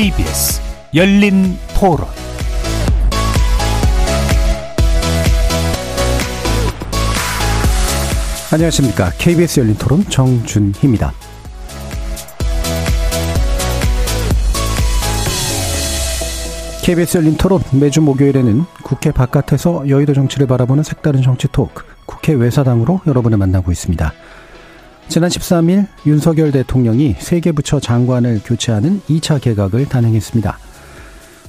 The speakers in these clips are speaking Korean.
KBS 열린 토론 안녕하십니까. KBS 열린 토론 정준희입니다. KBS 열린 토론 매주 목요일에는 국회 바깥에서 여의도 정치를 바라보는 색다른 정치 토크 국회 외사당으로 여러분을 만나고 있습니다. 지난 13일 윤석열 대통령이 세계 부처 장관을 교체하는 2차 개각을 단행했습니다.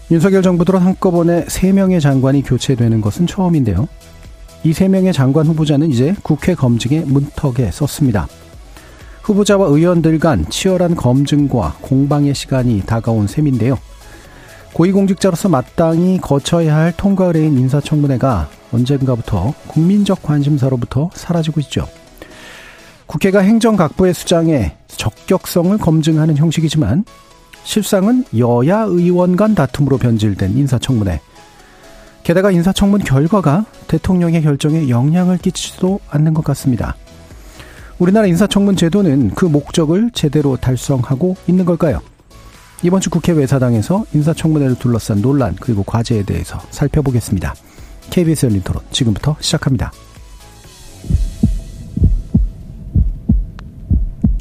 윤석열 정부 들어 한꺼번에 3명의 장관이 교체되는 것은 처음인데요. 이 3명의 장관 후보자는 이제 국회 검증의 문턱에 섰습니다. 후보자와 의원들 간 치열한 검증과 공방의 시간이 다가온 셈인데요. 고위공직자로서 마땅히 거쳐야 할 통과 의뢰인 인사청문회가 언젠가부터 국민적 관심사로부터 사라지고 있죠. 국회가 행정각부의 수장에 적격성을 검증하는 형식이지만 실상은 여야 의원 간 다툼으로 변질된 인사청문회. 게다가 인사청문 결과가 대통령의 결정에 영향을 끼치지도 않는 것 같습니다. 우리나라 인사청문 제도는 그 목적을 제대로 달성하고 있는 걸까요? 이번 주 국회 외사당에서 인사청문회를 둘러싼 논란 그리고 과제에 대해서 살펴보겠습니다. KBS 열린 토론 지금부터 시작합니다.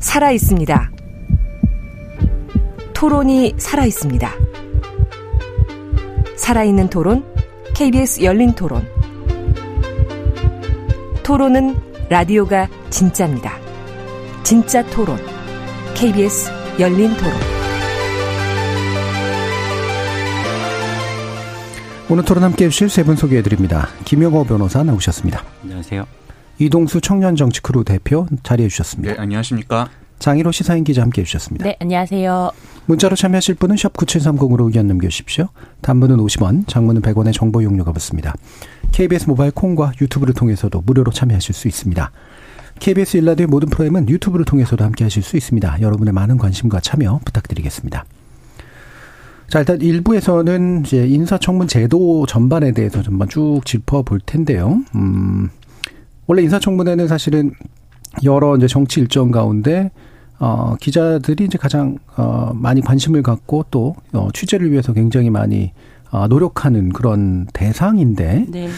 살아 있습니다. 토론이 살아 있습니다. 살아있는 토론, KBS 열린 토론. 토론은 라디오가 진짜입니다. 진짜 토론, KBS 열린 토론. 오늘 토론 함께 해주실 세 분 소개해드립니다. 김영호 변호사 나오셨습니다. 안녕하세요. 이동수 청년정치크루 대표 자리해 주셨습니다. 네, 안녕하십니까. 장희로 시사인 기자 함께 해주셨습니다. 네, 안녕하세요. 문자로 참여하실 분은 샵 9730으로 의견 남겨주십시오. 단문은 50원, 장문은 100원의 정보 용료가 붙습니다. KBS 모바일 콩과 유튜브를 통해서도 무료로 참여하실 수 있습니다. KBS 일라디오 모든 프로그램은 유튜브를 통해서도 함께 하실 수 있습니다. 여러분의 많은 관심과 참여 부탁드리겠습니다. 자, 일단 1부에서는 이제 인사청문 제도 전반에 대해서 전반 쭉 짚어볼 텐데요. 음, 원래 인사청문회는 사실은 여러 이제 정치 일정 가운데 어, 기자들이 이제 가장, 어, 많이 관심을 갖고 또, 어, 취재를 위해서 굉장히 많이, 어, 노력하는 그런 대상인데, 네.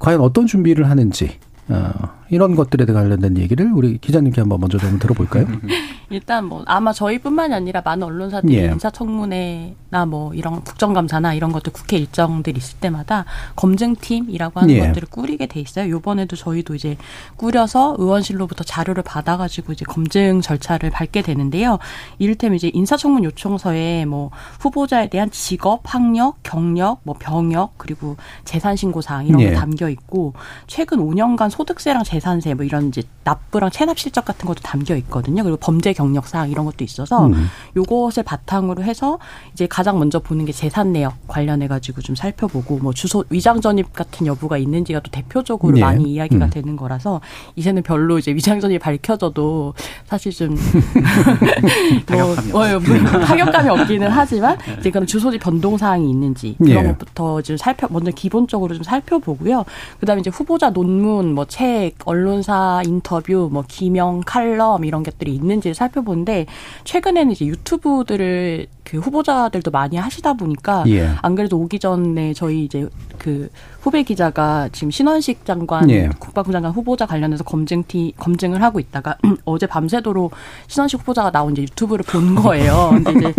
과연 어떤 준비를 하는지, 어, 이런 것들에 관련된 얘기를 우리 기자님께 한번 먼저 좀 들어볼까요? 일단 뭐 아마 저희뿐만이 아니라 많은 언론사들이 예. 인사청문회나 뭐 이런 국정감사나 이런 것들 국회 일정들 있을 때마다 검증팀이라고 하는 예. 것들을 꾸리게 돼 있어요. 요번에도 저희도 이제 꾸려서 의원실로부터 자료를 받아가지고 이제 검증 절차를 밟게 되는데요. 이를테면 이제 인사청문 요청서에 뭐 후보자에 대한 직업, 학력, 경력, 뭐 병역 그리고 재산 신고 사항 이런 예. 게 담겨 있고 최근 5년간 소득세랑 재 산세 뭐 이런 이제 납부랑 체납 실적 같은 것도 담겨 있거든요. 그리고 범죄 경력 사항 이런 것도 있어서 음. 요것을 바탕으로 해서 이제 가장 먼저 보는 게 재산 내역 관련해 가지고 좀 살펴보고 뭐 주소 위장 전입 같은 여부가 있는지가 또 대표적으로 예. 많이 이야기가 음. 되는 거라서 이제는 별로 이제 위장 전입 밝혀져도 사실 좀 타격감이 뭐, 어, 뭐 타격감이 없기는 하지만 이제 그런 주소지 변동 사항이 있는지 그런 예. 것부터 좀 살펴 먼저 기본적으로 좀 살펴보고요. 그다음에 이제 후보자 논문, 뭐 책, 언론사 인터뷰, 뭐 기명, 칼럼 이런 것들이 있는지를 살펴보는데 최근에는 이제 유튜브들을 그 후보자들도 많이 하시다 보니까 예. 안 그래도 오기 전에 저희 이제 그 후배 기자가 지금 신원식 장관 예. 국방부 장관 후보자 관련해서 검증티 검증을 하고 있다가 어제 밤새도록 신원식 후보자가 나온 이제 유튜브를 본 거예요. 근데 이제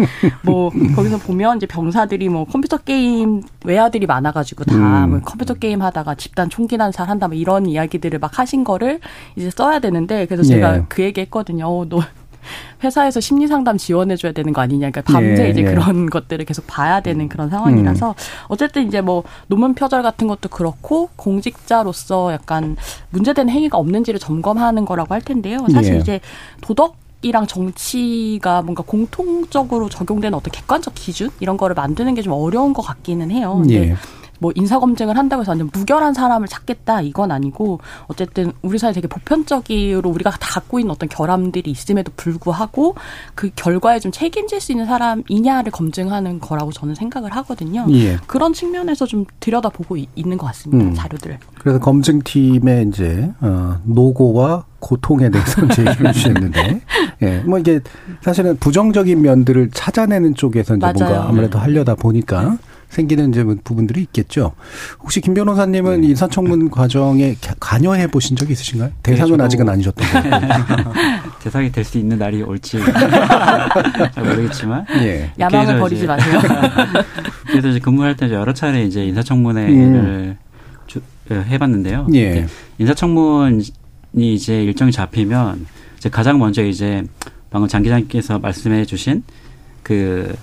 뭐 거기서 보면 이제 병사들이 뭐 컴퓨터 게임 외아들이 많아가지고 다 음. 뭐 컴퓨터 게임 하다가 집단 총기 난살 한다 뭐 이런 이야기들을 막 하신 거를 이제 써야 되는데 그래서 제가 예. 그 얘기 했거든요. 어, 너 회사에서 심리 상담 지원해 줘야 되는 거 아니냐. 그러니까 밤새 예, 이제 예. 그런 것들을 계속 봐야 되는 그런 상황이라서 어쨌든 이제 뭐 논문 표절 같은 것도 그렇고 공직자로서 약간 문제되는 행위가 없는지를 점검하는 거라고 할 텐데요. 사실 예. 이제 도덕 이랑 정치가 뭔가 공통적으로 적용되는 어떤 객관적 기준 이런 거를 만드는 게 좀 어려운 것 같기는 해요. 근데 예. 뭐 인사 검증을 한다고 해서 완전 무결한 사람을 찾겠다 이건 아니고 어쨌든 우리 사회 되게 보편적으로 우리가 다 갖고 있는 어떤 결함들이 있음에도 불구하고 그 결과에 좀 책임질 수 있는 사람이냐를 검증하는 거라고 저는 생각을 하거든요. 예. 그런 측면에서 좀 들여다보고 이- 있는 것 같습니다. 음. 자료들. 그래서 검증팀의 이제 어 노고와 고통에 대해서 얘기해 주셨는데, 예, 뭐 이게 사실은 부정적인 면들을 찾아내는 쪽에서 이제 뭔가 맞아요. 아무래도 하려다 보니까 생기는 이제 뭐 부분들이 있겠죠. 혹시 김 변호사님은 인사청문 과정에 가- 관여해 보신 적이 있으신가요? 대상은 저도- 아직은 아니셨던 거고. 대상이 될 수 있는 날이 올지 잘 모르겠지만 예. 야망을 버리지 이제- 마세요. 그래서 이제 근무할 때 여러 차례 이제 인사청문회를 주- 어, 해봤는데요. 음. 예. 인사청문이 이제 일정이 잡히면 이제 가장 먼저 이제 방금 장 기자님께서 말씀해 주신 그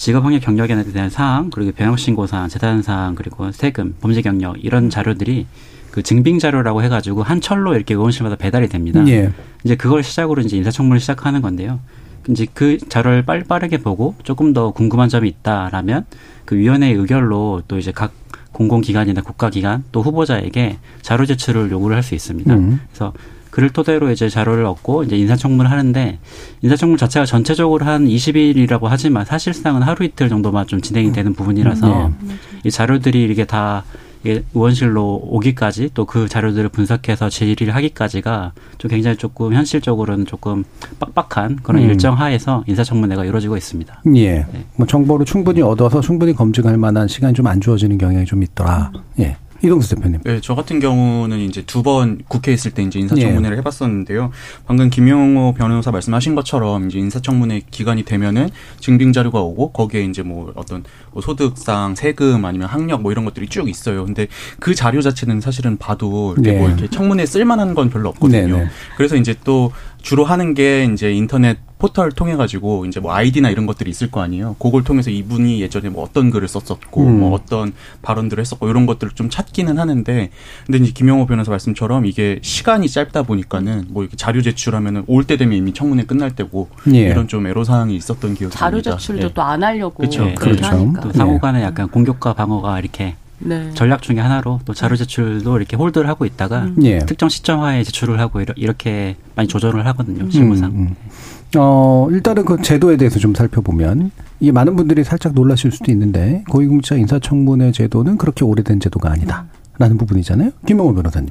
직업학력 경력에 대한 사항 그리고 병역신고 사항, 재산 사항 그리고 세금, 범죄 경력 이런 자료들이 그 증빙 자료라고 해가지고 한 철로 이렇게 의원실마다 배달이 됩니다. 예. 이제 그걸 시작으로 이제 인사청문을 시작하는 건데요. 이제 그 자료를 빨리 빠르게 보고 조금 더 궁금한 점이 있다라면 그 위원회의 의결로 또 이제 각 공공기관이나 국가기관 또 후보자에게 자료 제출을 요구를 할 수 있습니다. 음. 그래서 그를 토대로 이제 자료를 얻고 이제 인사청문을 하는데 인사청문 자체가 전체적으로 한 20일이라고 하지만 사실상은 하루 이틀 정도만 좀 진행이 되는 부분이라서 이 자료들이 이게 다 이게 의원실로 오기까지 또 그 자료들을 분석해서 질의를 하기까지가 좀 굉장히 조금 현실적으로는 조금 빡빡한 그런 음. 일정 하에서 인사청문회가 이루어지고 있습니다. 예. 뭐 정보를 충분히 얻어서 충분히 검증할 만한 시간이 좀 안 주어지는 경향이 좀 있더라. 예. 이동수 대표님. 네, 저 같은 경우는 이제 두 번 국회에 있을 때 이제 예. 인사청문회를 해봤었는데요. 방금 김용호 변호사 말씀하신 것처럼 이제 인사청문회 기간이 되면은 증빙 자료가 오고 거기에 이제 뭐 어떤 뭐 소득상, 세금 아니면 학력 뭐 이런 것들이 쭉 있어요. 근데 그 자료 자체는 사실은 봐도 이렇게 네. 뭐 이렇게 청문회에 쓸만한 건 별로 없거든요. 네네. 그래서 이제 또 주로 하는 게 이제 인터넷 포털 통해 가지고 이제 뭐 아이디나 이런 것들이 있을 거 아니에요. 그걸 통해서 이분이 예전에 뭐 어떤 글을 썼었고 음. 뭐 어떤 발언들을 했었고 이런 것들을 좀 찾기는 하는데 근데 이제 김영호 변호사 말씀처럼 이게 시간이 짧다 보니까는 뭐 이렇게 자료 제출하면은 올 때 되면 이미 청문회 끝날 때고 예. 이런 좀 애로 사항이 있었던 기억이 자료 납니다. 제출도 예. 또안 하려고 그쵸. 그렇게 그렇죠. 하니까. 또 상호간에 약간 공격과 방어가 이렇게 네. 전략 중에 하나로 또 자료 제출도 이렇게 홀드를 하고 있다가 음. 예. 특정 시점화에 제출을 하고 이렇게 많이 조절을 하거든요 실무상. 음, 음. 어, 일단은 그 제도에 대해서 좀 살펴보면 이게 많은 분들이 살짝 놀라실 수도 있는데 고위공직자 인사청문회 제도는 그렇게 오래된 제도가 아니다. 라는 부분이잖아요. 김영호 변호사님.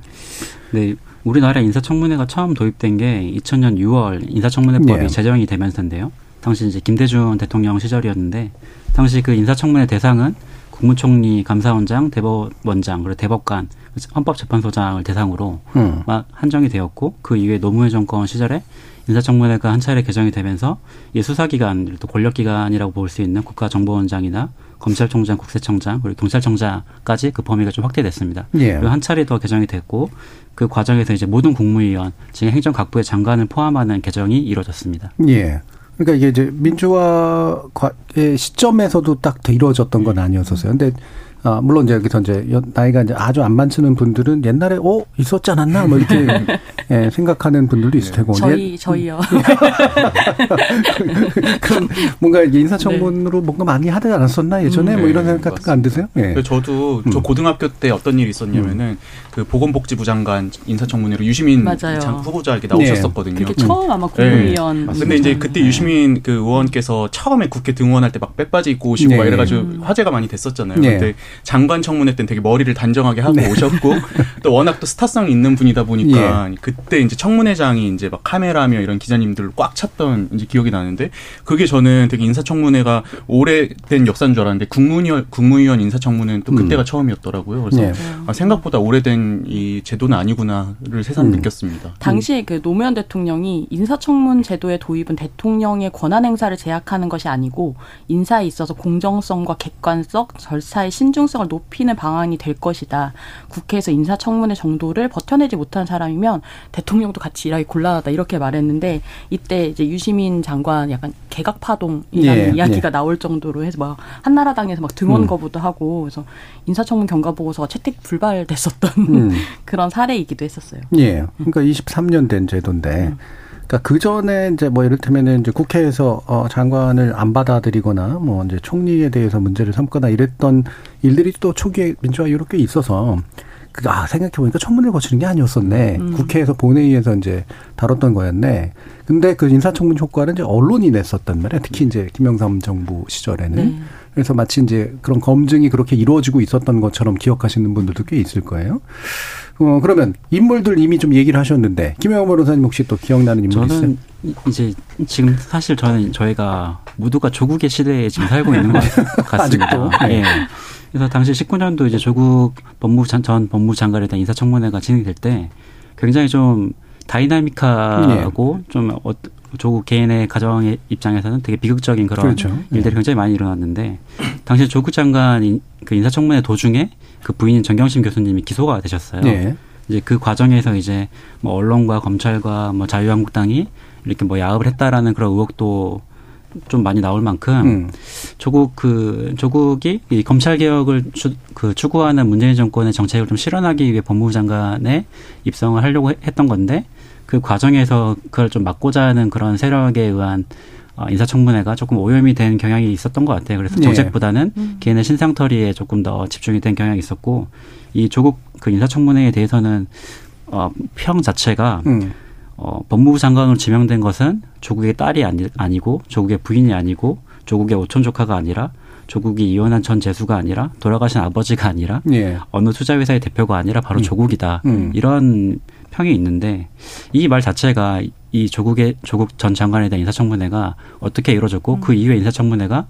네, 우리나라 인사청문회가 처음 도입된 게 2000년 6월 인사청문회법이 네. 제정이 되면서인데요. 당시 이제 김대중 대통령 시절이었는데 당시 그 인사청문회 대상은 국무총리, 감사원장, 대법원장, 그리고 대법관, 헌법재판소장을 대상으로 음. 막 한정이 되었고 그 이후에 노무현 정권 시절에 인사청문회가 한 차례 개정이 되면서 이 수사기관 또 권력기관이라고 볼 수 있는 국가정보원장이나 검찰총장, 국세청장 그리고 경찰청장까지 그 범위가 좀 확대됐습니다. 예. 그리고 한 차례 더 개정이 됐고 그 과정에서 이제 모든 국무위원, 즉 행정각부의 장관을 포함하는 개정이 이루어졌습니다. 예. 그러니까 이게 이제 민주화의 시점에서도 딱 이루어졌던 건 아니었었어요. 근데 아, 물론 이제 여기서 이제 연- 나이가 이제 아주 안 많으시는 분들은 옛날에 어 있었지 않았나 뭐 이렇게 예, 생각하는 분들도 있을 테고 저희 저희요. 그런 뭔가 이게 인사청문으로 뭔가 많이 하지 않았었나 예전에 음, 뭐 이런 네, 생각 같은 거 안 드세요? 예. 저도 저 음. 고등학교 때 어떤 일이 있었냐면은 그 보건복지부 장관 인사청문회로 유시민. 장 후보자 이렇게 네. 나오셨었거든요. 그게 처음 아마 국무위원. 아, 근데 이제 그때 유시민 그 의원께서 처음에 국회 등원할 때 막 백바지 입고 오시고 네. 막 이래가지고 음. 화제가 많이 됐었잖아요. 네. 근데 장관 청문회 때는 되게 머리를 단정하게 하고 네. 오셨고 또 워낙 또 스타성이 있는 분이다 보니까 예. 그때 이제 청문회장이 이제 막 카메라며 이런 기자님들을 꽉 찼던 이제 기억이 나는데 그게 저는 되게 인사청문회가 오래된 역사인 줄 알았는데 국무위원 국무위원 인사청문회는 또 그때가 처음이었더라고요. 그래서 네. 아, 생각보다 오래된 이 제도는 아니구나를 새삼 음. 느꼈습니다. 당시에 그 노무현 대통령이 인사청문 제도의 도입은 대통령의 권한 행사를 제약하는 것이 아니고 인사에 있어서 공정성과 객관성, 절차의 신중 성을 높이는 방안이 될 것이다. 국회에서 인사청문회 정도를 버텨내지 못한 사람이면 대통령도 같이 일하기 곤란하다 이렇게 말했는데 이때 이제 유시민 장관 약간 개각 파동이라는 예, 이야기가 예. 나올 정도로 해서 막 한나라당에서 막 등원 음. 거부도 하고 그래서 인사청문 경과 보고서가 채택 불발됐었던 음. 그런 사례이기도 했었어요. 예. 그러니까 23년 된 제도인데 그러니까 그 전에 이제 뭐 이를테면은 이제 국회에서 어 장관을 안 받아들이거나 뭐 이제 총리에 대해서 문제를 삼거나 이랬던 일들이 또 초기에 민주화 이후로 꽤 있어서 그, 아, 생각해 보니까 청문회를 거치는 게 아니었었네. 음. 국회에서 본회의에서 이제 다뤘던 거였네. 근데 그 인사청문 효과는 이제 언론이 냈었단 말이야. 특히 이제 김영삼 정부 시절에는. 네. 그래서 마치 이제 그런 검증이 그렇게 이루어지고 있었던 것처럼 기억하시는 분들도 꽤 있을 거예요. 어, 그러면 인물들 이미 좀 얘기를 하셨는데 김영호 변호사님 혹시 또 기억나는 인물 저는 있어요? 이제 지금 사실 저는 저희가 모두가 조국의 시대에 지금 살고 있는 것 같습니다. 예. 네. 그래서 당시 19년도 이제 조국 법무 전 법무장관에 대한 인사청문회가 진행될 때 굉장히 좀 다이나믹하고 네. 좀 어, 조국 개인의 가정의 입장에서는 되게 비극적인 그런 그렇죠. 일들이 네. 굉장히 많이 일어났는데 당시 조국 장관 그 인사청문회 도중에 그 부인인 정경심 교수님이 기소가 되셨어요. 네. 이제 그 과정에서 이제 뭐 언론과 검찰과 뭐 자유한국당이 이렇게 뭐 야합을 했다라는 그런 의혹도 좀 많이 나올 만큼 음. 조국 그 조국이 이 검찰 개혁을 추, 그 추구하는 문재인 정권의 정책을 좀 실현하기 위해 법무부 장관에 입성을 하려고 했던 건데 그 과정에서 그걸 좀 막고자 하는 그런 세력에 의한 어, 인사청문회가 조금 오염이 된 경향이 있었던 것 같아요. 그래서 네. 정책보다는 네. 개인의 신상털이에 조금 더 집중이 된 경향이 있었고 이 조국 그 인사청문회에 대해서는 어, 평 자체가 음. 어, 법무부 장관으로 지명된 것은 조국의 딸이 아니, 아니 고 조국의 부인이 아니고 조국의 오촌 조카가 아니라 조국이 이혼한 전 재수가 아니라 돌아가신 아버지가 아니라 예. 어느 투자회사의 대표가 아니라 바로 음. 조국이다. 음. 이런 평이 있는데 이 말 자체가 이 조국의 조국 전 장관에 대한 인사청문회가 어떻게 이루어졌고 음. 그 이후에 인사청문회가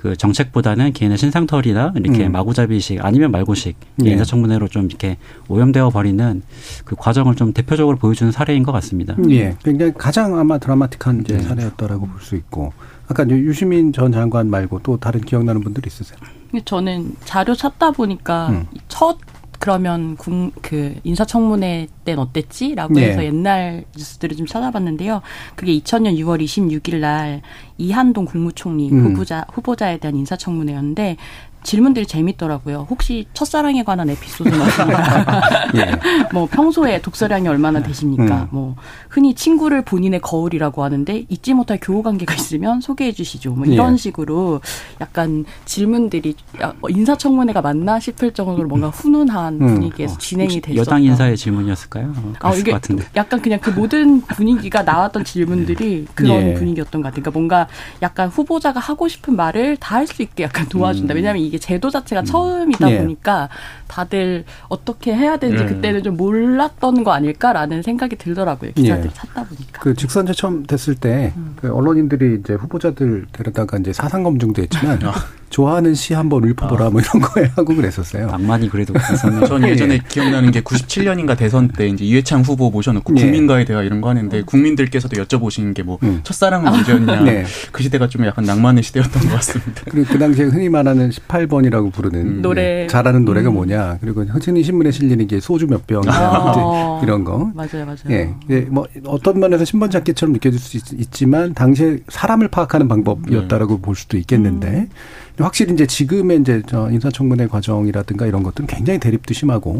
그 정책보다는 개인의 신상털이나 이렇게 음. 마구잡이식 아니면 말고식 예. 인사청문회로 좀 이렇게 오염되어 버리는 그 과정을 좀 대표적으로 보여주는 사례인 것 같습니다. 예, 굉장히 가장 아마 드라마틱한 이제 네. 사례였다라고 볼 수 있고 아까 유시민 전 장관 말고 또 다른 기억나는 분들 있으세요? 저는 자료 찾다 보니까 음. 첫 그러면 군, 그 인사청문회 때는 어땠지?라고 네. 해서 옛날 뉴스들을 좀 찾아봤는데요. 그게 2000년 6월 26일 날 이한동 국무총리 음. 후보자 후보자에 대한 인사청문회였는데 질문들이 재밌더라고요. 혹시 첫사랑에 관한 에피소드는 없습니까? 예. 뭐 평소에 독서량이 얼마나 되십니까? 음. 뭐 흔히 친구를 본인의 거울이라고 하는데 잊지 못할 교우 관계가 있으면 소개해 주시죠. 뭐 이런 예. 식으로 약간 질문들이 어, 인사청문회가 맞나 싶을 정도로 뭔가 훈훈한 음. 분위기에서 진행이 됐었다. 여당 인사의 질문이었을까요? 아, 이게 같은데. 약간 그냥 그 모든 분위기가 나왔던 질문들이 그런 예. 분위기였던 것 같아요. 그러니까 뭔가 약간 후보자가 하고 싶은 말을 다 할 수 있게 약간 도와준다. 음. 왜냐하면 이게 제도 자체가 음. 처음이다 예. 보니까 다들 어떻게 해야 되는지 음. 그때는 좀 몰랐던 거 아닐까라는 생각이 들더라고요. 기자들이 예. 찾다 보니까. 그 직선제 처음 됐을 때 음. 그 언론인들이 이제 후보자들 데려다가 이제 사상 검증도 했지만 아. 좋아하는 시 한번 읊어보라 아. 뭐 이런 거에 하고 그랬었어요. 낭만이 그래도 있었네요. 전 예전에 예. 기억나는 게 97년인가 대선 때 이제 이회창 후보 모셔놓고 예. 국민과의 대화 이런 거 하는데 국민들께서도 여쭤보시는 게뭐 음. 첫사랑은 언제였냐. 네. 그 시대가 좀 약간 낭만의 시대였던 것 같습니다. 그리고 그 당시에 흔히 말하는 18 번이라고 부르는 음. 노래 잘하는 노래가 음. 뭐냐. 그리고 흔히 신문에 실리는 게 소주 몇 병, 아. 이런 거. 맞아요, 맞아요. 예. 뭐 어떤 면에서 신번 잡기처럼 느껴질 수 있, 지만 당시에 사람을 파악하는 방법이었다라고 네. 볼 수도 있겠는데. 음. 확실히 이제 지금의 이제 저 인사청문회 과정이라든가 이런 것들은 굉장히 대립도 심하고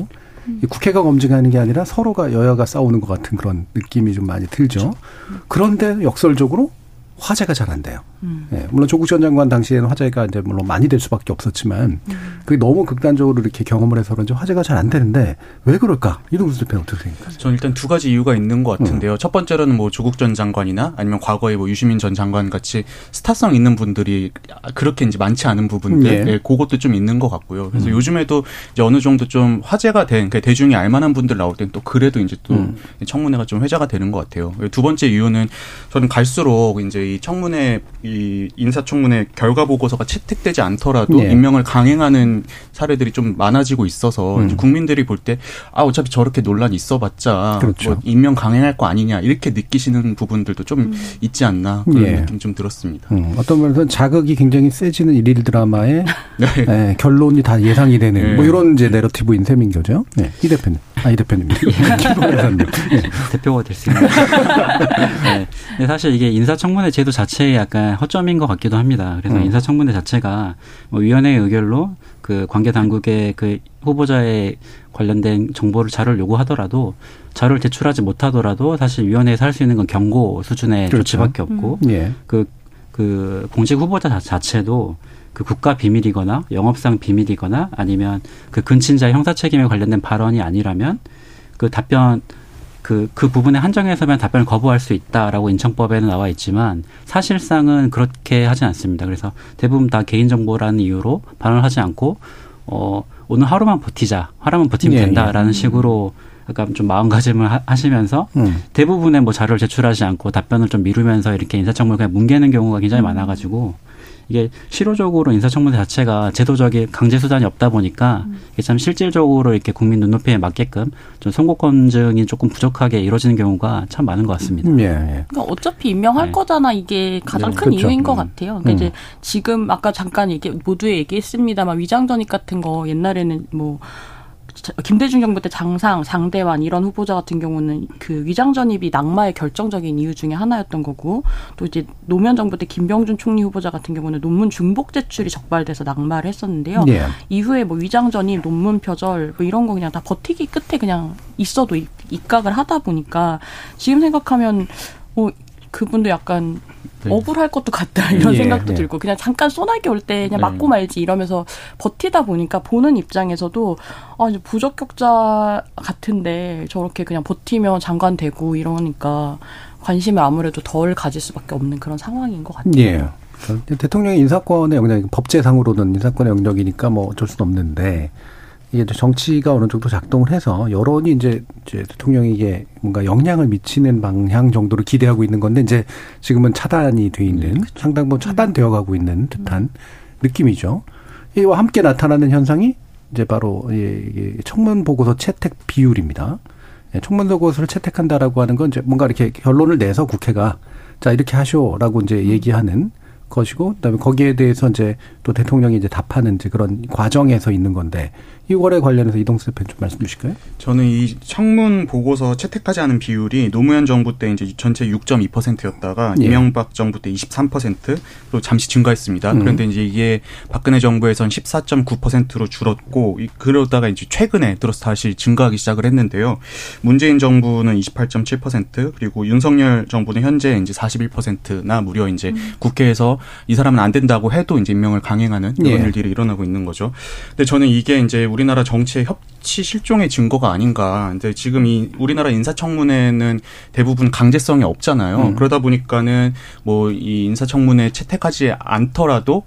음. 국회가 검증하는 게 아니라 서로가 여야가 싸우는 것 같은 그런 느낌이 좀 많이 들죠. 그렇죠. 그런데 역설적으로 화제가 잘 안 돼요. 음. 예, 물론 조국 전 장관 당시에는 화제가 이제 물론 많이 될 수밖에 없었지만 음. 그게 너무 극단적으로 이렇게 경험을 해서 그런지 화제가 잘 안 되는데 왜 그럴까? 이동수 대표는 어떻게 생각하세요? 저는 일단 두 가지 이유가 있는 것 같은데요. 음. 첫 번째로는 뭐 조국 전 장관이나 아니면 과거에 뭐 유시민 전 장관 같이 스타성 있는 분들이 그렇게 이제 많지 않은 부분들, 예. 예, 그것도 좀 있는 것 같고요. 그래서 음. 요즘에도 이제 어느 정도 좀 화제가 된 그러니까 대중이 알만한 분들 나올 때는 또 그래도 이제 또 음. 청문회가 좀 회자가 되는 것 같아요. 두 번째 이유는 저는 갈수록 이제 이 청문회 이 인사청문회 결과 보고서가 채택되지 않더라도 네. 임명을 강행하는 사례들이 좀 많아지고 있어서 음. 국민들이 볼 때 아 어차피 저렇게 논란이 있어봤자 그렇죠. 뭐 임명 강행할 거 아니냐 이렇게 느끼시는 부분들도 좀 음. 있지 않나 그런 네. 느낌 좀 들었습니다. 음. 어떤 면에서 자극이 굉장히 세지는 일일 드라마의 네. 네, 결론이 다 예상이 되는 뭐 네. 이런 이제 내러티브인 셈인 거죠. 네. 이 대표님. 아 이 대표님. 김봉사님. 예. 대표가 될 수 있는. 네. 사실 이게 인사청문회 제도 자체에 약간 허점인 것 같기도 합니다. 그래서 음. 인사청문회 자체가 뭐 위원회의 의결로 그 관계 당국의 그 후보자의 관련된 정보를 자료를 요구하더라도 자료를 제출하지 못하더라도 사실 위원회에서 할 수 있는 건 경고 수준의 그렇죠. 조치밖에 없고 음. 예. 그, 그 공직 후보자 자체도 그 국가 비밀이거나 영업상 비밀이거나 아니면 그 근친자 형사 책임에 관련된 발언이 아니라면 그 답변 그, 그 부분에 한정해서만 답변을 거부할 수 있다라고 인청법에는 나와 있지만 사실상은 그렇게 하진 않습니다. 그래서 대부분 다 개인정보라는 이유로 발언을 하지 않고, 어, 오늘 하루만 버티자. 하루만 버티면 예, 된다라는 예. 식으로 약간 좀 마음가짐을 하시면서 음. 대부분의 뭐 자료를 제출하지 않고 답변을 좀 미루면서 이렇게 인사청문을 그냥 뭉개는 경우가 굉장히 음. 많아가지고 이게 실효적으로 인사청문회 자체가 제도적인 강제 수단이 없다 보니까 음. 이게 참 실질적으로 이렇게 국민 눈높이에 맞게끔 좀 선거 검증이 조금 부족하게 이루어지는 경우가 참 많은 것 같습니다. 예, 예. 그러니까 어차피 임명할 네. 거잖아 이게 가장 네. 큰 그렇죠. 이유인 것 음. 같아요. 그러니까 음. 이제 지금 아까 잠깐 얘기 모두에 얘기했습니다만 위장전입 같은 거 옛날에는 뭐 김대중 정부 때 장상, 장대환 이런 후보자 같은 경우는 그 위장 전입이 낙마의 결정적인 이유 중에 하나였던 거고 또 이제 노무현 정부 때 김병준 총리 후보자 같은 경우는 논문 중복 제출이 적발돼서 낙마를 했었는데요. 네. 이후에 뭐 위장 전입, 논문 표절 뭐 이런 거 그냥 다 버티기 끝에 그냥 있어도 입 각을 하다 보니까 지금 생각하면 뭐 그분도 약간 네. 억울할 것도 같다 이런 예, 생각도 네. 들고 그냥 잠깐 소나기 올 때 그냥 네. 맞고 말지 이러면서 버티다 보니까 보는 입장에서도 아 이제 부적격자 같은데 저렇게 그냥 버티면 장관 되고 이러니까 관심을 아무래도 덜 가질 수밖에 없는 그런 상황인 것 같아요. 예. 대통령의 인사권의 영역, 법제상으로는 인사권의 영역이니까 뭐 어쩔 수는 없는데 이게 정치가 어느 정도 작동을 해서 여론이 이제, 이제 대통령이 이게 뭔가 영향을 미치는 방향 정도를 기대하고 있는 건데 이제 지금은 차단이 돼 있는 음, 상당 부분 차단되어 가고 있는 듯한 음. 느낌이죠. 이와 함께 나타나는 현상이 이제 바로 이 청문 보고서 채택 비율입니다. 예, 청문 보고서를 채택한다라고 하는 건 이제 뭔가 이렇게 결론을 내서 국회가 자 이렇게 하쇼라고 이제 얘기하는 것이고 그다음에 거기에 대해서 이제 또 대통령이 이제 답하는 이제 그런 과정에서 있는 건데 이거에 관련해서 이동수 대표 좀 말씀 주실까요? 저는 이 청문 보고서 채택하지 않은 비율이 노무현 정부 때 이제 전체 6.2%였다가 예. 이명박 정부 때 23%로 잠시 증가했습니다. 음. 그런데 이제 이게 박근혜 정부에선 14.9%로 줄었고 그러다가 이제 최근에 들어서 다시 증가하기 시작을 했는데요. 문재인 정부는 28.7% 그리고 윤석열 정부는 현재 이제 41%나 무려 이제 음. 국회에서 이 사람은 안 된다고 해도 이제 임명을 강행하는 이런 예. 일들이 일어나고 있는 거죠. 근데 저는 이게 이제 우리 우리나라 정치의 협치 실종의 증거가 아닌가. 근데 지금 이 우리나라 인사청문회는 대부분 강제성이 없잖아요. 음. 그러다 보니까는 뭐 이 인사청문회 채택하지 않더라도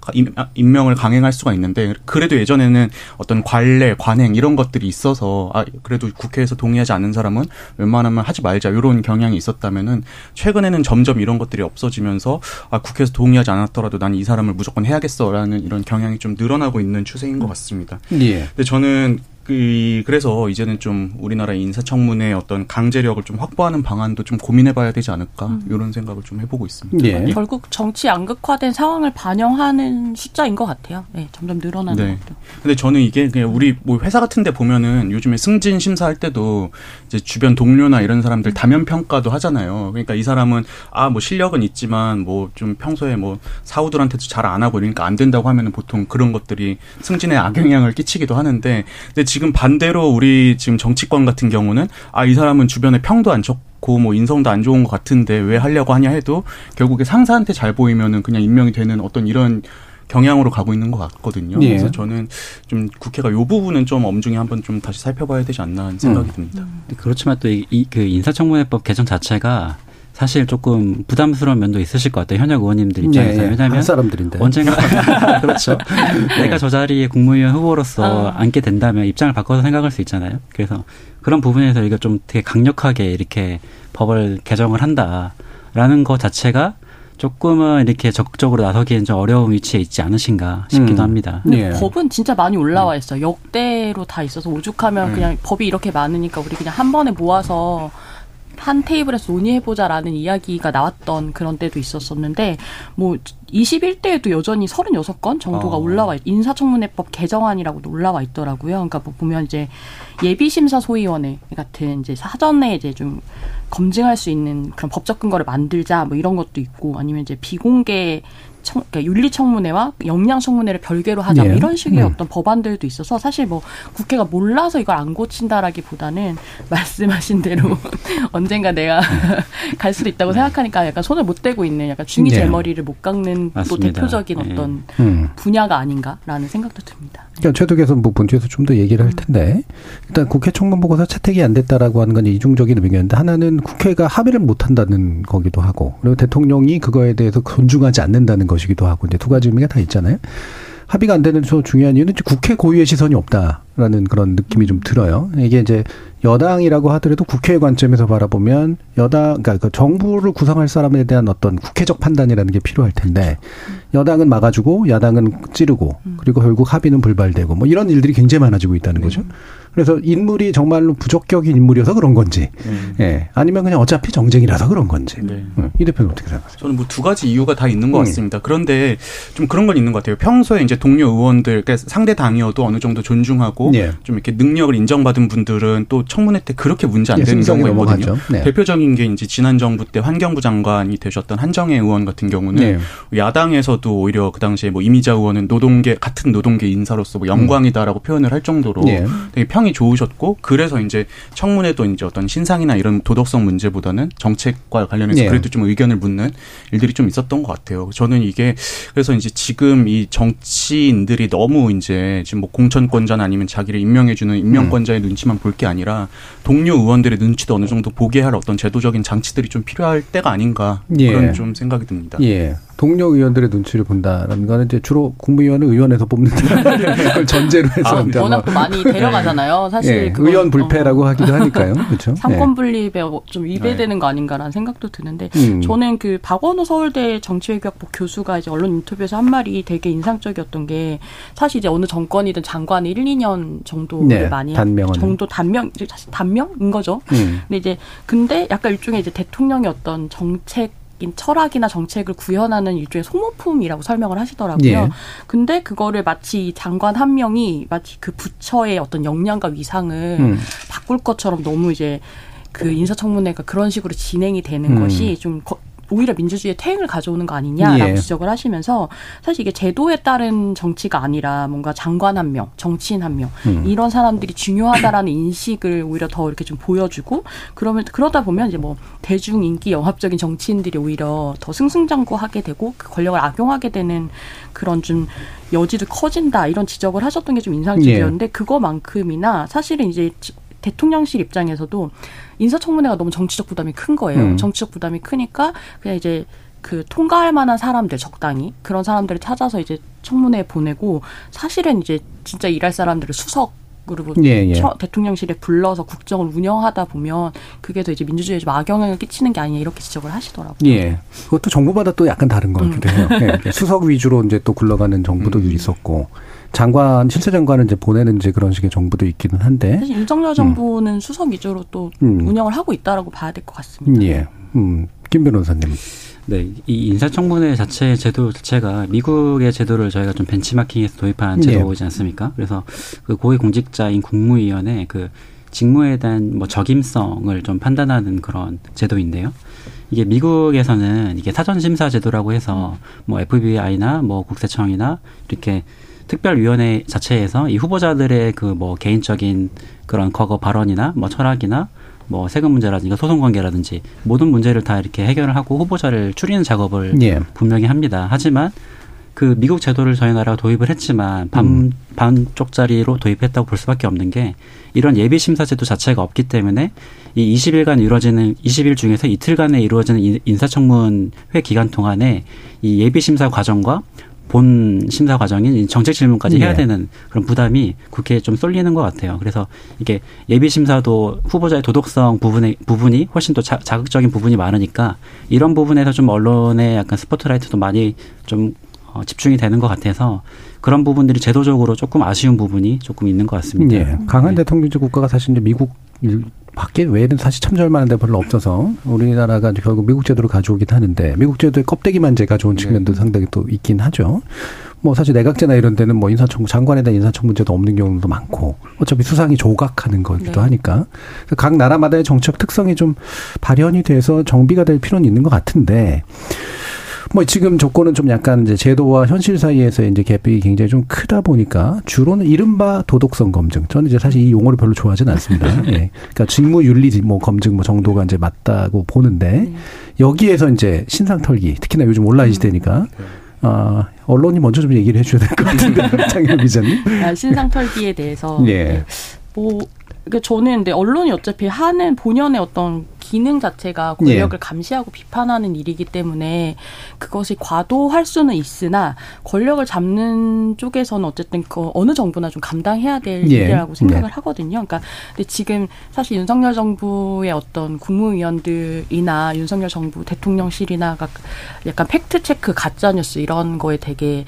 임명을 강행할 수가 있는데 그래도 예전에는 어떤 관례, 관행 이런 것들이 있어서 아 그래도 국회에서 동의하지 않는 사람은 웬만하면 하지 말자 이런 경향이 있었다면은 최근에는 점점 이런 것들이 없어지면서 아 국회에서 동의하지 않았더라도 난 이 사람을 무조건 해야겠어라는 이런 경향이 좀 늘어나고 있는 추세인 것 같습니다. 예. 근데 저는 그 그래서 이제는 좀 우리나라 인사청문회 어떤 강제력을 좀 확보하는 방안도 좀 고민해봐야 되지 않을까 음. 이런 생각을 좀 해보고 있습니다. 예. 결국 정치 양극화된 상황을 반영하는 숫자인 것 같아요. 네, 점점 늘어나는 네. 것도. 근데 저는 이게 그냥 우리 뭐 회사 같은데 보면은 요즘에 승진 심사할 때도 이제 주변 동료나 이런 사람들 음. 다면 평가도 하잖아요. 그러니까 이 사람은 아 뭐 실력은 있지만 뭐 좀 평소에 뭐 사우들한테도 잘 안 하고 이러니까 안 된다고 하면은 보통 그런 것들이 승진에 악영향을 끼치기도 하는데 근데 지금 반대로 우리 지금 정치권 같은 경우는 아 이 사람은 주변에 평도 안 좋고 뭐 인성도 안 좋은 것 같은데 왜 하려고 하냐 해도 결국에 상사한테 잘 보이면은 그냥 임명이 되는 어떤 이런 경향으로 가고 있는 것 같거든요. 예. 그래서 저는 좀 국회가 요 부분은 좀 엄중히 한번 좀 다시 살펴봐야 되지 않나 하는 생각이 음. 듭니다. 음. 그렇지만 또 이 그 인사청문회법 개정 자체가 사실 조금 부담스러운 면도 있으실 것 같아요. 현역 의원님들 입장에서. 네, 왜냐하면 사람들인데. 언젠가 그렇죠. 내가 저 자리에 국무위원 후보로서 아. 앉게 된다면 입장을 바꿔서 생각할 수 있잖아요. 그래서 그런 부분에서 이거 좀 되게 강력하게 이렇게 법을 개정을 한다라는 것 자체가 조금은 이렇게 적극적으로 나서기엔 좀 어려운 위치에 있지 않으신가 싶기도 음. 합니다. 네. 법은 진짜 많이 올라와 있어요. 역대로 다 있어서 오죽하면 음. 그냥 법이 이렇게 많으니까 우리 그냥 한 번에 모아서 한 테이블에서 논의해보자라는 이야기가 나왔던 그런 때도 있었었는데, 뭐, 21대에도 여전히 36건 정도가 어. 올라와, 있, 인사청문회법 개정안이라고도 올라와 있더라고요. 그러니까 뭐 보면 이제 예비심사 소위원회 같은 이제 사전에 이제 좀 검증할 수 있는 그런 법적 근거를 만들자 뭐 이런 것도 있고 아니면 이제 비공개 청, 그러니까 윤리청문회와 역량청문회를 별개로 하자 뭐 예. 이런 식의 음. 어떤 법안들도 있어서 사실 뭐 국회가 몰라서 이걸 안 고친다라기보다는 말씀하신 대로 언젠가 내가 갈 수도 있다고 생각하니까 약간 손을 못 대고 있는 약간 중이 네. 제머리를 못 깎는 또 맞습니다. 대표적인 예. 어떤 음. 분야가 아닌가라는 생각도 듭니다. 그러니까 최도 개선 부분 뒤에서 좀 더 얘기를 할 텐데 일단 국회 청문 보고서 채택이 안 됐다라고 하는 건 이중적인 의견인데 하나는 국회가 합의를 못 한다는 거기도 하고 그리고 대통령이 그거에 대해서 존중하지 않는다는 것이기도 하고 이제 두 가지 의미가 다 있잖아요. 합의가 안 되는 저 중요한 이유는 국회 고유의 시선이 없다라는 그런 느낌이 좀 들어요. 이게 이제 여당이라고 하더라도 국회의 관점에서 바라보면 여당, 그러니까 그 정부를 구성할 사람에 대한 어떤 국회적 판단이라는 게 필요할 텐데 여당은 막아주고 야당은 찌르고 그리고 결국 합의는 불발되고 뭐 이런 일들이 굉장히 많아지고 있다는 거죠. 그래서 인물이 정말로 부적격인 인물이어서 그런 건지, 음. 예, 아니면 그냥 어차피 정쟁이라서 그런 건지. 네. 음, 이 대표는 어떻게 생각하세요? 저는 뭐 두 가지 이유가 다 있는 것 음. 같습니다. 그런데 좀 그런 건 있는 것 같아요. 평소에 이제 동료 의원들, 그러니까 상대 당이어도 어느 정도 존중하고 예. 좀 이렇게 능력을 인정받은 분들은 또 청문회 때 그렇게 문제 안 예, 되는 승성이 경우가 있거든요. 네. 대표적인 게 이제 지난 정부 때 환경부 장관이 되셨던 한정혜 의원 같은 경우는 네. 야당에서도 오히려 그 당시에 뭐 이미자 의원은 노동계 같은 노동계 인사로서 뭐 영광이다라고 표현을 할 정도로 예. 되게 평이 좋으셨고 그래서 이제 청문회도 이제 어떤 신상이나 이런 도덕성 문제보다는 정책과 관련해서 예. 그래도 좀 의견을 묻는 일들이 좀 있었던 것 같아요. 저는 이게 그래서 이제 지금 이 정치인들이 너무 이제 지금 뭐 공천권자나 아니면 자기를 임명해주는 임명권자의 눈치만 볼 게 아니라 동료 의원들의 눈치도 어느 정도 보게 할 어떤 제도적인 장치들이 좀 필요할 때가 아닌가 예. 그런 좀 생각이 듭니다. 예. 동료 의원들의 눈치를 본다라는 거는 이제 주로 국무위원은 의원에서 뽑는다. 그걸 전제로 해서 아, 워낙 또 많이 데려가잖아요. 사실 예, 의원 불패라고 어, 하기도 하니까요. 그렇죠? 상권 분립에 좀 위배되는 거 아닌가라는 생각도 드는데 음. 저는 그 박원호 서울대 정치외교학부 교수가 이제 언론 인터뷰에서 한 말이 되게 인상적이었던 게 사실 이제 어느 정권이든 장관이 1, 2년 정도를 네, 많이 단명은. 정도 단명 사실 단명인 거죠. 음. 근데 이제 근데 약간 일종의 이제 대통령의 어떤 정책 인 철학이나 정책을 구현하는 일종의 소모품이라고 설명을 하시더라고요. 예. 근데 그거를 마치 이 장관 한 명이 마치 그 부처의 어떤 역량과 위상을 음. 바꿀 것처럼 너무 이제 그 인사청문회가 그런 식으로 진행이 되는 음. 것이 좀 거- 오히려 민주주의의 퇴행을 가져오는 거 아니냐라고 예. 지적을 하시면서 사실 이게 제도에 따른 정치가 아니라 뭔가 장관 한 명, 정치인 한명 음. 이런 사람들이 중요하다라는 인식을 오히려 더 이렇게 좀 보여주고 그러면 그러다 보면 이제 뭐 대중 인기 영합적인 정치인들이 오히려 더 승승장구하게 되고 그 권력을 악용하게 되는 그런 좀 여지도 커진다 이런 지적을 하셨던 게 좀 인상적이었는데 그거만큼이나 사실은 이제 지- 대통령실 입장에서도 인사청문회가 너무 정치적 부담이 큰 거예요. 음. 정치적 부담이 크니까 그냥 이제 그 통과할 만한 사람들 적당히 그런 사람들을 찾아서 이제 청문회에 보내고 사실은 이제 진짜 일할 사람들을 수석으로 예, 예. 처- 대통령실에 불러서 국정을 운영하다 보면 그게 더 이제 민주주의에 좀 악영향을 끼치는 게 아니냐 이렇게 지적을 하시더라고요. 예. 그것도 정부마다 또 약간 다른 것 같기도 해요. 음. 예. 수석 위주로 이제 또 굴러가는 정부도 있었고, 장관, 실세 장관은 이제 보내는 이제 그런 식의 정부도 있기는 한데, 사실 윤석열 정부는 수석 위주로 또 음. 운영을 하고 있다라고 봐야 될 것 같습니다. 예. 음, 김 변호사님. 네, 이 인사청문회 자체 제도 자체가 미국의 제도를 저희가 좀 벤치마킹해서 도입한 네. 제도이지 않습니까? 그래서 그 고위공직자인 국무위원회 그 직무에 대한 뭐 적임성을 좀 판단하는 그런 제도인데요. 이게 미국에서는 이게 사전 심사 제도라고 해서 뭐 FBI나 뭐 국세청이나 이렇게 특별위원회 자체에서 이 후보자들의 그 뭐 개인적인 그런 과거 발언이나 뭐 철학이나 뭐 세금 문제라든가 소송 관계라든지 모든 문제를 다 이렇게 해결을 하고 후보자를 추리는 작업을 예. 분명히 합니다. 하지만 그 미국 제도를 저희 나라가 도입을 했지만 반, 음. 반쪽짜리로 도입했다고 볼 수밖에 없는 게 이런 예비 심사 제도 자체가 없기 때문에 이 20일간 이루어지는 20일 중에서 이틀간에 이루어지는 인- 인사청문회 기간 동안에 이 예비 심사 과정과 본 심사 과정인 이 정책 질문까지 해야 네. 되는 그런 부담이 국회에 좀 쏠리는 것 같아요. 그래서 이게 예비 심사도 후보자의 도덕성 부분에 부분이 훨씬 더 자, 자극적인 부분이 많으니까 이런 부분에서 좀 언론의 약간 스포트라이트도 많이 좀 어, 집중이 되는 것 같아서 그런 부분들이 제도적으로 조금 아쉬운 부분이 조금 있는 것 같습니다. 예. 강한 네. 대통령제 국가가 사실 이제 미국 일- 밖에 외에는 사실 참조할 만한 데 별로 없어서 우리나라가 이제 결국 미국 제도를 가져오긴 하는데 미국 제도의 껍데기만 이제 가져온 측면도 상당히 또 있긴 하죠. 뭐 사실 내각제나 이런 데는 뭐 인사청문 장관에 대한 인사청문 문제도 없는 경우도 많고 어차피 수상이 조각하는 거기도 네. 하니까 각 나라마다의 정책 특성이 좀 발현이 돼서 정비가 될 필요는 있는 것 같은데 뭐 지금 조건은 좀 약간 이제 제도와 현실 사이에서 이제 갭이 굉장히 좀 크다 보니까 주로는 이른바 도덕성 검증. 저는 이제 사실 이 용어를 별로 좋아하지는 않습니다. 예. 그러니까 직무 윤리 뭐 검증 뭐 정도가 이제 맞다고 보는데 여기에서 이제 신상 털기 특히나 요즘 온라인 시대니까 아, 언론이 먼저 좀 얘기를 해줘야 될 것 같은데 장현 기자님. 아, 신상 털기에 대해서 예. 뭐 그러니까 저는 근데 언론이 어차피 하는 본연의 어떤 기능 자체가 권력을 예. 감시하고 비판하는 일이기 때문에 그것이 과도할 수는 있으나 권력을 잡는 쪽에서는 어쨌든 그 어느 정부나 좀 감당해야 될 예. 일이라고 생각을 예. 하거든요. 그러니까 근데 지금 사실 윤석열 정부의 어떤 국무위원들이나 윤석열 정부 대통령실이나 각 약간 팩트 체크 가짜 뉴스 이런 거에 되게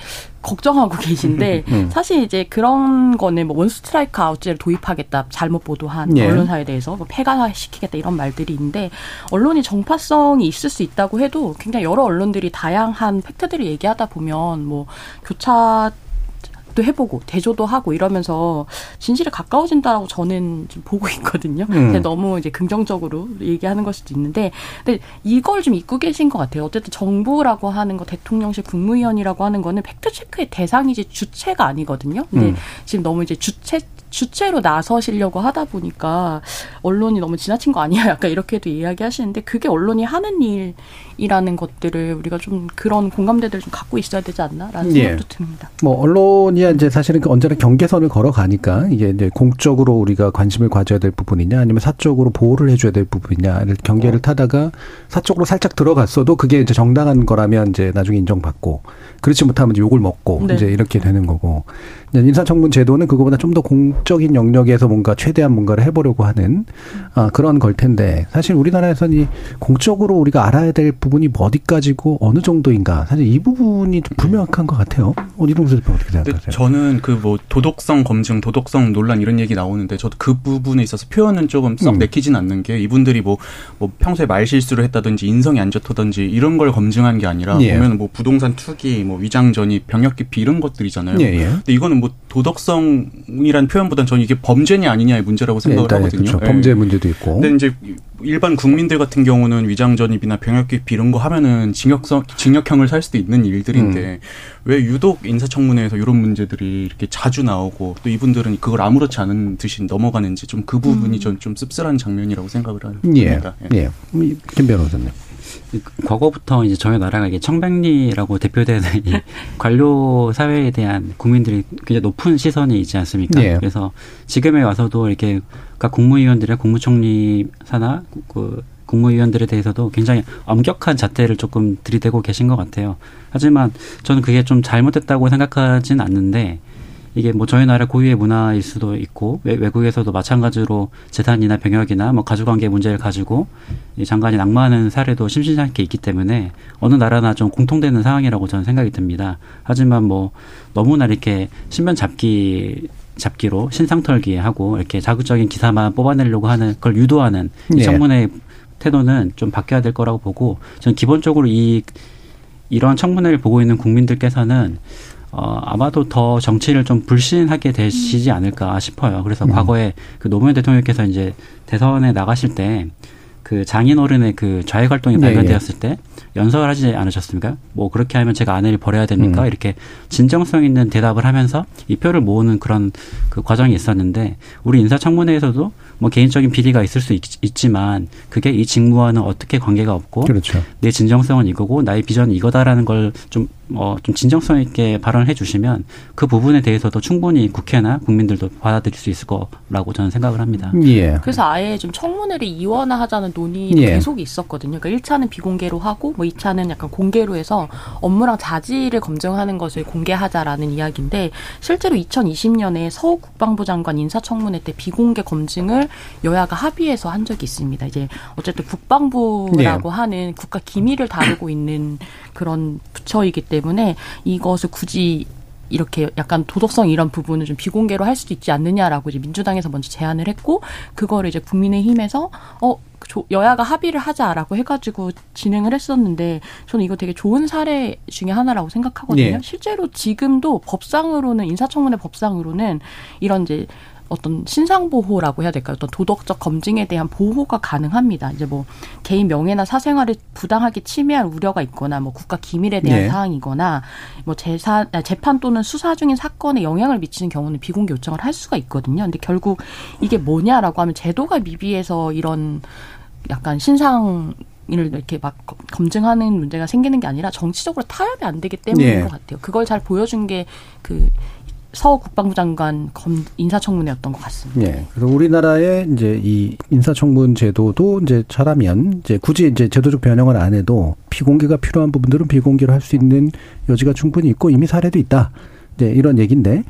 걱정하고 계신데 음. 사실 이제 그런 거는 뭐 원스트라이크 아웃제를 도입하겠다 잘못 보도한 예. 언론사에 대해서 뭐 폐간시키겠다 이런 말들이 있는데 언론이 정파성이 있을 수 있다고 해도 굉장히 여러 언론들이 다양한 팩트들을 얘기하다 보면 뭐 교차 도 해보고 대조도 하고 이러면서 진실에 가까워진다라고 저는 좀 보고 있거든요. 음. 근데 너무 이제 긍정적으로 얘기하는 걸 수도 있는데, 근데 이걸 좀 잊고 계신 것 같아요. 어쨌든 정부라고 하는 거, 대통령실 국무위원이라고 하는 거는 팩트 체크의 대상이지 주체가 아니거든요. 근데 음. 지금 너무 이제 주체 주체로 나서시려고 하다 보니까 언론이 너무 지나친 거 아니야? 약간 이렇게도 이야기하시는데 그게 언론이 하는 일이라는 것들을 우리가 좀 그런 공감대들을 좀 갖고 있어야 되지 않나라는 예. 생각도 듭니다. 뭐 언론이 이제 사실은 그 언제나 경계선을 걸어가니까 이게 이제 공적으로 우리가 관심을 가져야 될 부분이냐 아니면 사적으로 보호를 해줘야 될 부분이냐를 경계를 타다가 사적으로 살짝 들어갔어도 그게 이제 정당한 거라면 이제 나중에 인정받고 그렇지 못하면 이제 욕을 먹고 네. 이제 이렇게 되는 거고 인사청문 제도는 그거보다 좀 더 공 적인 영역에서 뭔가 최대한 뭔가를 해보려고 하는 아, 그런 걸 텐데 사실 우리나라에서는 이 공적으로 우리가 알아야 될 부분이 뭐 어디까지고 어느 정도인가 사실 이 부분이 좀 불명확한 것 같아요. 어, 이동수 대표 어떻게 생각하세요? 저는 그 뭐 도덕성 검증, 도덕성 논란 이런 얘기 나오는데 저도 그 부분에 있어서 표현은 조금 썩 음. 내키진 않는 게 이분들이 뭐, 뭐 평소에 말 실수를 했다든지 인성이 안 좋다든지 이런 걸 검증한 게 아니라 예. 보면 뭐 부동산 투기, 뭐 위장 전입, 병역 기피 이런 것들이잖아요. 예, 예. 근데 이거는 뭐 도덕성이란 표현 보다는 저는 이게 범죄냐 아니냐의 문제라고 생각을 일단 하거든요. 그렇죠. 예. 범죄 문제도 있고. 근데 이제 일반 국민들 같은 경우는 위장 전입이나 병역 기피 이런 거 하면은 징역성 징역형을 살 수도 있는 일들인데 음. 왜 유독 인사청문회에서 이런 문제들이 이렇게 자주 나오고 또 이분들은 그걸 아무렇지 않은 듯이 넘어가는지 좀 그 부분이 전좀 씁쓸한 장면이라고 생각을 예. 합니다. 예. 음, 김 변호사님. 과거부터 이제 저희 나라가 이게 청백리라고 대표되는 이 관료 사회에 대한 국민들이 굉장히 높은 시선이 있지 않습니까? 예. 그래서 지금에 와서도 이렇게 각 국무위원들의 국무총리 사나 그 국무위원들에 대해서도 굉장히 엄격한 잣대를 조금 들이대고 계신 것 같아요. 하지만 저는 그게 좀 잘못됐다고 생각하진 않는데 이게 뭐 저희 나라 고유의 문화일 수도 있고 외, 외국에서도 마찬가지로 재산이나 병역이나 뭐 가족관계 문제를 가지고 이 장관이 낙마하는 사례도 심심찮게 있기 때문에 어느 나라나 좀 공통되는 상황이라고 저는 생각이 듭니다. 하지만 뭐 너무나 이렇게 신변 잡기 잡기로 신상 털기 하고 이렇게 자극적인 기사만 뽑아내려고 하는 걸 유도하는 이 예. 청문회 태도는 좀 바뀌어야 될 거라고 보고 저는 기본적으로 이 이런 청문회를 보고 있는 국민들께서는 어, 아마도 더 정치를 좀 불신하게 되시지 않을까 싶어요. 그래서 음. 과거에 그 노무현 대통령께서 이제 대선에 나가실 때 그 장인어른의 그 좌익 활동이 예, 발견되었을 때 연설을 하지 않으셨습니까? 뭐 그렇게 하면 제가 아내를 버려야 됩니까? 음. 이렇게 진정성 있는 대답을 하면서 이 표를 모으는 그런 그 과정이 있었는데 우리 인사청문회에서도 뭐 개인적인 비리가 있을 수 있, 지만 그게 이 직무와는 어떻게 관계가 없고 그렇죠. 내 진정성은 이거고 나의 비전은 이거다라는 걸좀 어, 좀 진정성 있게 발언을 해주시면 그 부분에 대해서도 충분히 국회나 국민들도 받아들일 수 있을 거라고 저는 생각을 합니다. 예. 그래서 아예 좀 청문회를 이원화하자는 논의도 예. 계속 있었거든요. 그러니까 1차는 비공개로 하고 뭐 2차는 약간 공개로 해서 업무랑 자질을 검증하는 것을 공개하자라는 이야기인데 실제로 2020년에 서욱 국방부 장관 인사청문회 때 비공개 검증을 여야가 합의해서 한 적이 있습니다. 이제 어쨌든 국방부라고 하는 국가 기밀을 다루고 있는 그런 부처이기 때문에 이것을 굳이 이렇게 약간 도덕성 이런 부분을 좀 비공개로 할 수도 있지 않느냐라고 이제 민주당에서 먼저 제안을 했고 그거를 이제 국민의힘에서 어 여야가 합의를 하자라고 해가지고 진행을 했었는데 저는 이거 되게 좋은 사례 중에 하나라고 생각하거든요. 예. 실제로 지금도 법상으로는 인사청문회 법상으로는 이런 이제 어떤 신상 보호라고 해야 될까요? 어떤 도덕적 검증에 대한 보호가 가능합니다. 이제 뭐 개인 명예나 사생활을 부당하게 침해할 우려가 있거나 뭐 국가 기밀에 대한 네. 사항이거나 뭐 재산 아, 재판 또는 수사 중인 사건에 영향을 미치는 경우는 비공개 요청을 할 수가 있거든요. 근데 결국 이게 뭐냐라고 하면 제도가 미비해서 이런 약간 신상 을 이렇게 막 검증하는 문제가 생기는 게 아니라 정치적으로 타협이 안 되기 때문인 네. 것 같아요. 그걸 잘 보여준 게 그 서 국방부 장관 검 인사청문회였던 것 같습니다. 네. 그래서 우리나라의 이제 이 인사청문 제도도 이제 잘하면 이제 굳이 이제 제도적 변형을 안 해도 비공개가 필요한 부분들은 비공개로 할 수 있는 여지가 충분히 있고 이미 사례도 있다. 이제 이런 얘기인데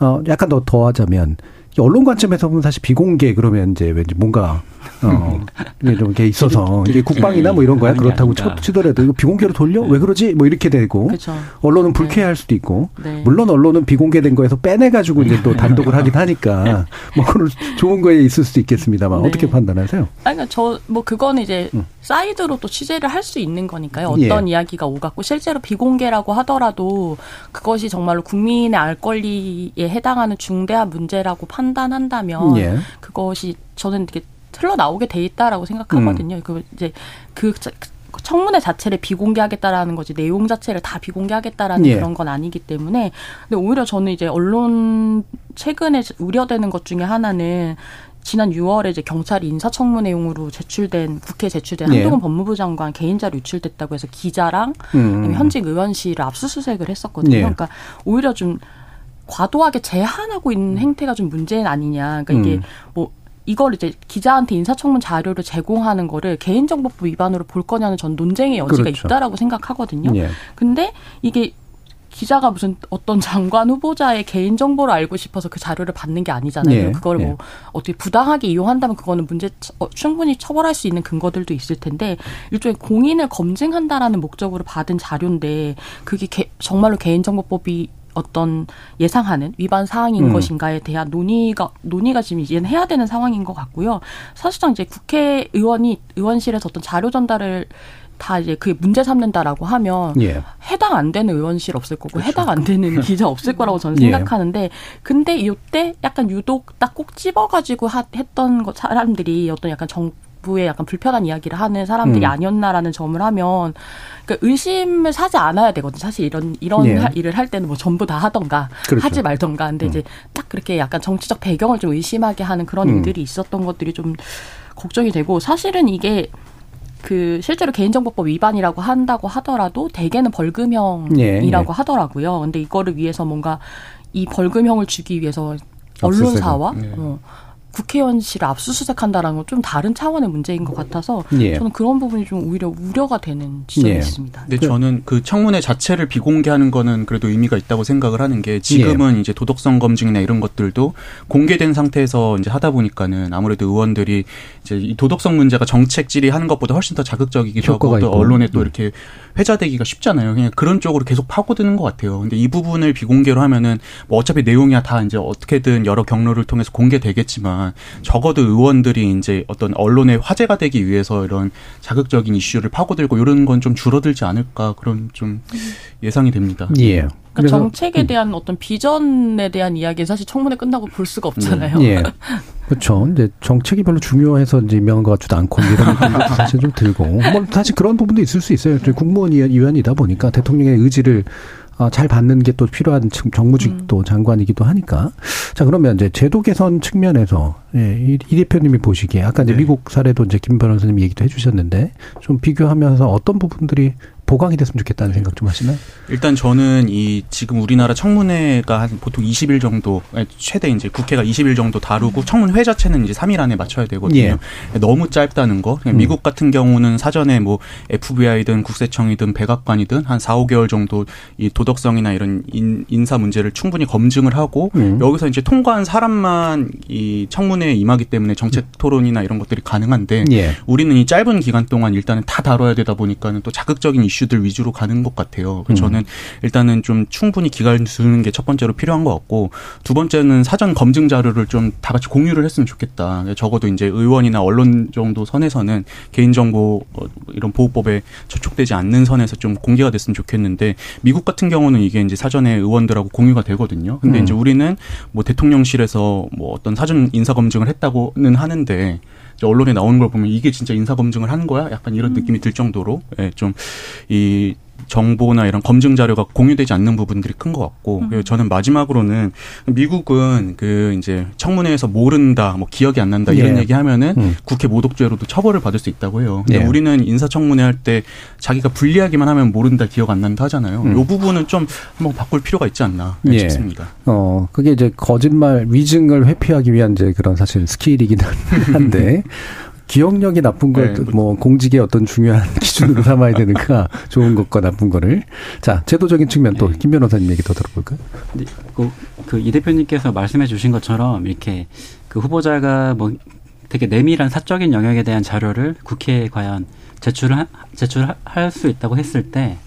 어 약간 더 더하자면 언론 관점에서 보면 사실 비공개 그러면 이제 왠지 뭔가 어 이게 좀 이렇게 있어서 이게 국방이나 뭐 이런 거야 그렇다고 쳐, 치더라도 이거 비공개로 돌려 왜 그러지 뭐 이렇게 되고 그쵸. 언론은 네. 불쾌할 수도 있고 네. 물론 언론은 비공개된 거에서 빼내 가지고 이제 또 단독을 하긴 하니까 뭐 그런 좋은 거에 있을 수도 있겠습니다만 네. 어떻게 판단하세요? 아니 그러니까 저뭐 그거는 이제 음. 사이드로 또 취재를 할 수 있는 거니까요. 어떤 예. 이야기가 오갔고 실제로 비공개라고 하더라도 그것이 정말로 국민의 알 권리에 해당하는 중대한 문제라고 판 단한다면 예. 그것이 저는 되게 흘러 나오게 돼 있다라고 생각하거든요. 음. 그 이제 그 청문회 자체를 비공개하겠다라는 거지 내용 자체를 다 비공개하겠다라는 예. 그런 건 아니기 때문에 근데 오히려 저는 이제 언론 최근에 우려되는 것 중에 하나는 지난 6월에 이제 경찰이 인사청문회용으로 제출된 국회 제출된 예. 한동훈 법무부 장관 개인자료 유출됐다고 해서 기자랑 음. 현직 의원실을 압수수색을 했었거든요. 예. 그러니까 오히려 좀 과도하게 제한하고 있는 행태가 좀 문제는 아니냐. 그러니까 이게 음. 뭐 이걸 이제 기자한테 인사청문 자료를 제공하는 거를 개인정보법 위반으로 볼 거냐는 전 논쟁의 여지가 그렇죠. 있다라고 생각하거든요. 예. 근데 이게 기자가 무슨 어떤 장관 후보자의 개인 정보를 알고 싶어서 그 자료를 받는 게 아니잖아요. 예. 그걸 뭐 예. 어떻게 부당하게 이용한다면 그거는 문제 어, 충분히 처벌할 수 있는 근거들도 있을 텐데 일종의 공인을 검증한다라는 목적으로 받은 자료인데 그게 개, 정말로 개인 정보법이 어떤 예상하는 위반 사항인 음. 것인가에 대한 논의가 논의가 지금 이제는 해야 되는 상황인 것 같고요. 사실상 이제 국회의원이 의원실에서 어떤 자료 전달을 다 이제 그게 문제 삼는다라고 하면 예. 해당 안 되는 의원실 없을 거고 그렇죠. 해당 안 되는 기자 없을 거라고 저는 예. 생각하는데 예. 근데 이때 약간 유독 딱 꼭 집어가지고 하, 했던 거 사람들이 어떤 약간 정 부에 약간 불편한 이야기를 하는 사람들이 음. 아니었나라는 점을 하면 그러니까 의심을 사지 않아야 되거든요. 사실 이런 이런 예. 일을 할 때는 뭐 전부 다 하던가 그렇죠. 하지 말던가. 근데 음. 이제 딱 그렇게 약간 정치적 배경을 좀 의심하게 하는 그런 음. 일들이 있었던 것들이 좀 걱정이 되고 사실은 이게 그 실제로 개인정보법 위반이라고 한다고 하더라도 대개는 벌금형이라고 예, 예. 하더라고요. 근데 이거를 위해서 뭔가 이 벌금형을 주기 위해서 언론사와 예. 어, 국회의원실을 압수수색한다라는 건 좀 다른 차원의 문제인 것 같아서 예. 저는 그런 부분이 좀 오히려 우려가 되는 지점이 예. 있습니다. 근데 저는 그 청문회 자체를 비공개하는 거는 그래도 의미가 있다고 생각을 하는 게 지금은 예. 이제 도덕성 검증이나 이런 것들도 공개된 상태에서 이제 하다 보니까는 아무래도 의원들이 이제 이 도덕성 문제가 정책 질의하는 것보다 훨씬 더 자극적이기도 하고 또 언론에 또 음. 이렇게 회자되기가 쉽잖아요. 그냥 그런 쪽으로 계속 파고드는 것 같아요. 근데 이 부분을 비공개로 하면은 뭐 어차피 내용이야 다 이제 어떻게든 여러 경로를 통해서 공개되겠지만 적어도 의원들이 이제 어떤 언론의 화제가 되기 위해서 이런 자극적인 이슈를 파고들고 이런 건 좀 줄어들지 않을까 그런 좀 예상이 됩니다. 예. 그러니까 정책에 음. 대한 어떤 비전에 대한 이야기 사실 청문회 끝나고 볼 수가 없잖아요. 예. 그렇죠. 이제 정책이 별로 중요해서 이제 임명한 것 같지도 않고 이런 느낌도 사실 좀 들고 뭐 사실 그런 부분도 있을 수 있어요. 국무원 위원이다 보니까 대통령의 의지를 어, 잘 받는 게 또 필요한 정무직도 음. 장관이기도 하니까. 자, 그러면 이제 제도 개선 측면에서, 예, 이, 이 대표님이 보시기에, 아까 이제 네. 미국 사례도 이제 김 변호사님 얘기도 해 주셨는데, 좀 비교하면서 어떤 부분들이 보강이 됐으면 좋겠다는 네. 생각 좀 하시나요? 일단 저는 이 지금 우리나라 청문회가 한 보통 20일 정도 최대 이제 국회가 20일 정도 다루고 음. 청문회 자체는 이제 3일 안에 맞춰야 되거든요. 예. 너무 짧다는 거. 음. 미국 같은 경우는 사전에 뭐 FBI든 국세청이든 백악관이든 한 4, 5개월 정도 이 도덕성이나 이런 인, 인사 문제를 충분히 검증을 하고 음. 여기서 이제 통과한 사람만 이 청문회에 임하기 때문에 정책 토론이나 이런 것들이 가능한데 예. 우리는 이 짧은 기간 동안 일단은 다 다뤄야 되다 보니까는 또 자극적인 이슈 이슈들 위주로 가는 것 같아요. 음. 저는 일단은 좀 충분히 기간 두는 게 첫 번째로 필요한 것 같고 두 번째는 사전 검증 자료를 좀 다 같이 공유를 했으면 좋겠다. 적어도 이제 의원이나 언론 정도 선에서는 개인정보 어, 이런 보호법에 저촉되지 않는 선에서 좀 공개가 됐으면 좋겠는데 미국 같은 경우는 이게 이제 사전에 의원들하고 공유가 되거든요. 근데 음. 이제 우리는 뭐 대통령실에서 뭐 어떤 사전 인사 검증을 했다고는 하는데 언론에 나오는 걸 보면 이게 진짜 인사 검증을 하는 거야? 약간 이런 음. 느낌이 들 정도로 예, 좀이 정보나 이런 검증 자료가 공유되지 않는 부분들이 큰 것 같고 음. 그리고 저는 마지막으로는 미국은 그 이제 청문회에서 모른다, 뭐 기억이 안 난다 이런 예. 얘기하면은 음. 국회 모독죄로도 처벌을 받을 수 있다고 해요. 근데 예. 우리는 인사청문회 할 때 자기가 불리하기만 하면 모른다, 기억 안 난다 하잖아요. 음. 이 부분은 좀 한번 바꿀 필요가 있지 않나 예. 싶습니다. 어 그게 이제 거짓말 위증을 회피하기 위한 이제 그런 사실 스킬이기는 한데. 기억력이 나쁜 걸뭐 네, 뭐 공직의 어떤 중요한 기준으로 삼아야 되는가 좋은 것과 나쁜 거를 자 제도적인 측면 또김 네. 변호사님 얘기 더 들어볼까요? 네, 그, 그이 대표님께서 말씀해 주신 것처럼 이렇게 그 후보자가 뭐 되게 내밀한 사적인 영역에 대한 자료를 국회에 과연 제출을 제출할 수 있다고 했을 때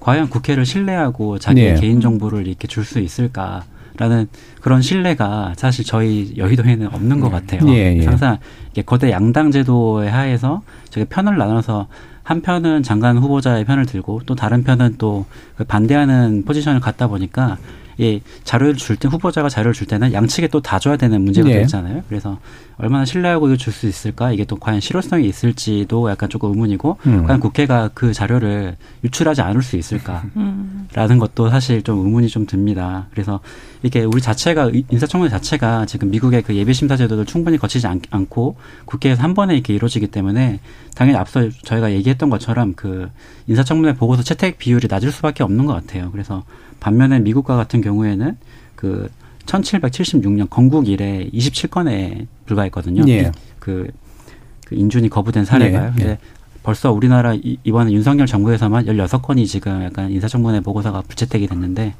과연 국회를 신뢰하고 자기의 네. 개인 정보를 이렇게 줄 수 있을까? 라는 그런 신뢰가 사실 저희 여의도에는 없는 것 네. 같아요. 예, 예. 항상 이게 거대 양당 제도에 하에서 저게 편을 나눠서 한 편은 장관 후보자의 편을 들고 또 다른 편은 또그 반대하는 포지션을 갖다 보니까 예, 자료를 줄 때 후보자가 자료를 줄 때는 양측에 또 다 줘야 되는 문제가 네. 있잖아요. 그래서 얼마나 신뢰하고 줄수 있을까? 이게 또 과연 실효성이 있을지도 약간 조금 의문이고 음. 과연 국회가 그 자료를 유출하지 않을 수 있을까라는 음. 것도 사실 좀 의문이 좀 듭니다. 그래서 이게 우리 자체가 인사청문회 자체가 지금 미국의 그 예비 심사 제도를 충분히 거치지 않, 고 국회에서 한 번에 이렇게 이루어지기 때문에 당연히 앞서 저희가 얘기했던 것처럼 그 인사청문회 보고서 채택 비율이 낮을 수밖에 없는 것 같아요. 그래서 반면에 미국과 같은 경우에는 그 1776년 건국 이래 27건에 불과했거든요. 예. 그, 그 인준이 거부된 사례가요. 예. 예. 벌써 우리나라 이번에 윤석열 정부에서만 16건이 지금 약간 인사청문회 보고서가 불채택이 됐는데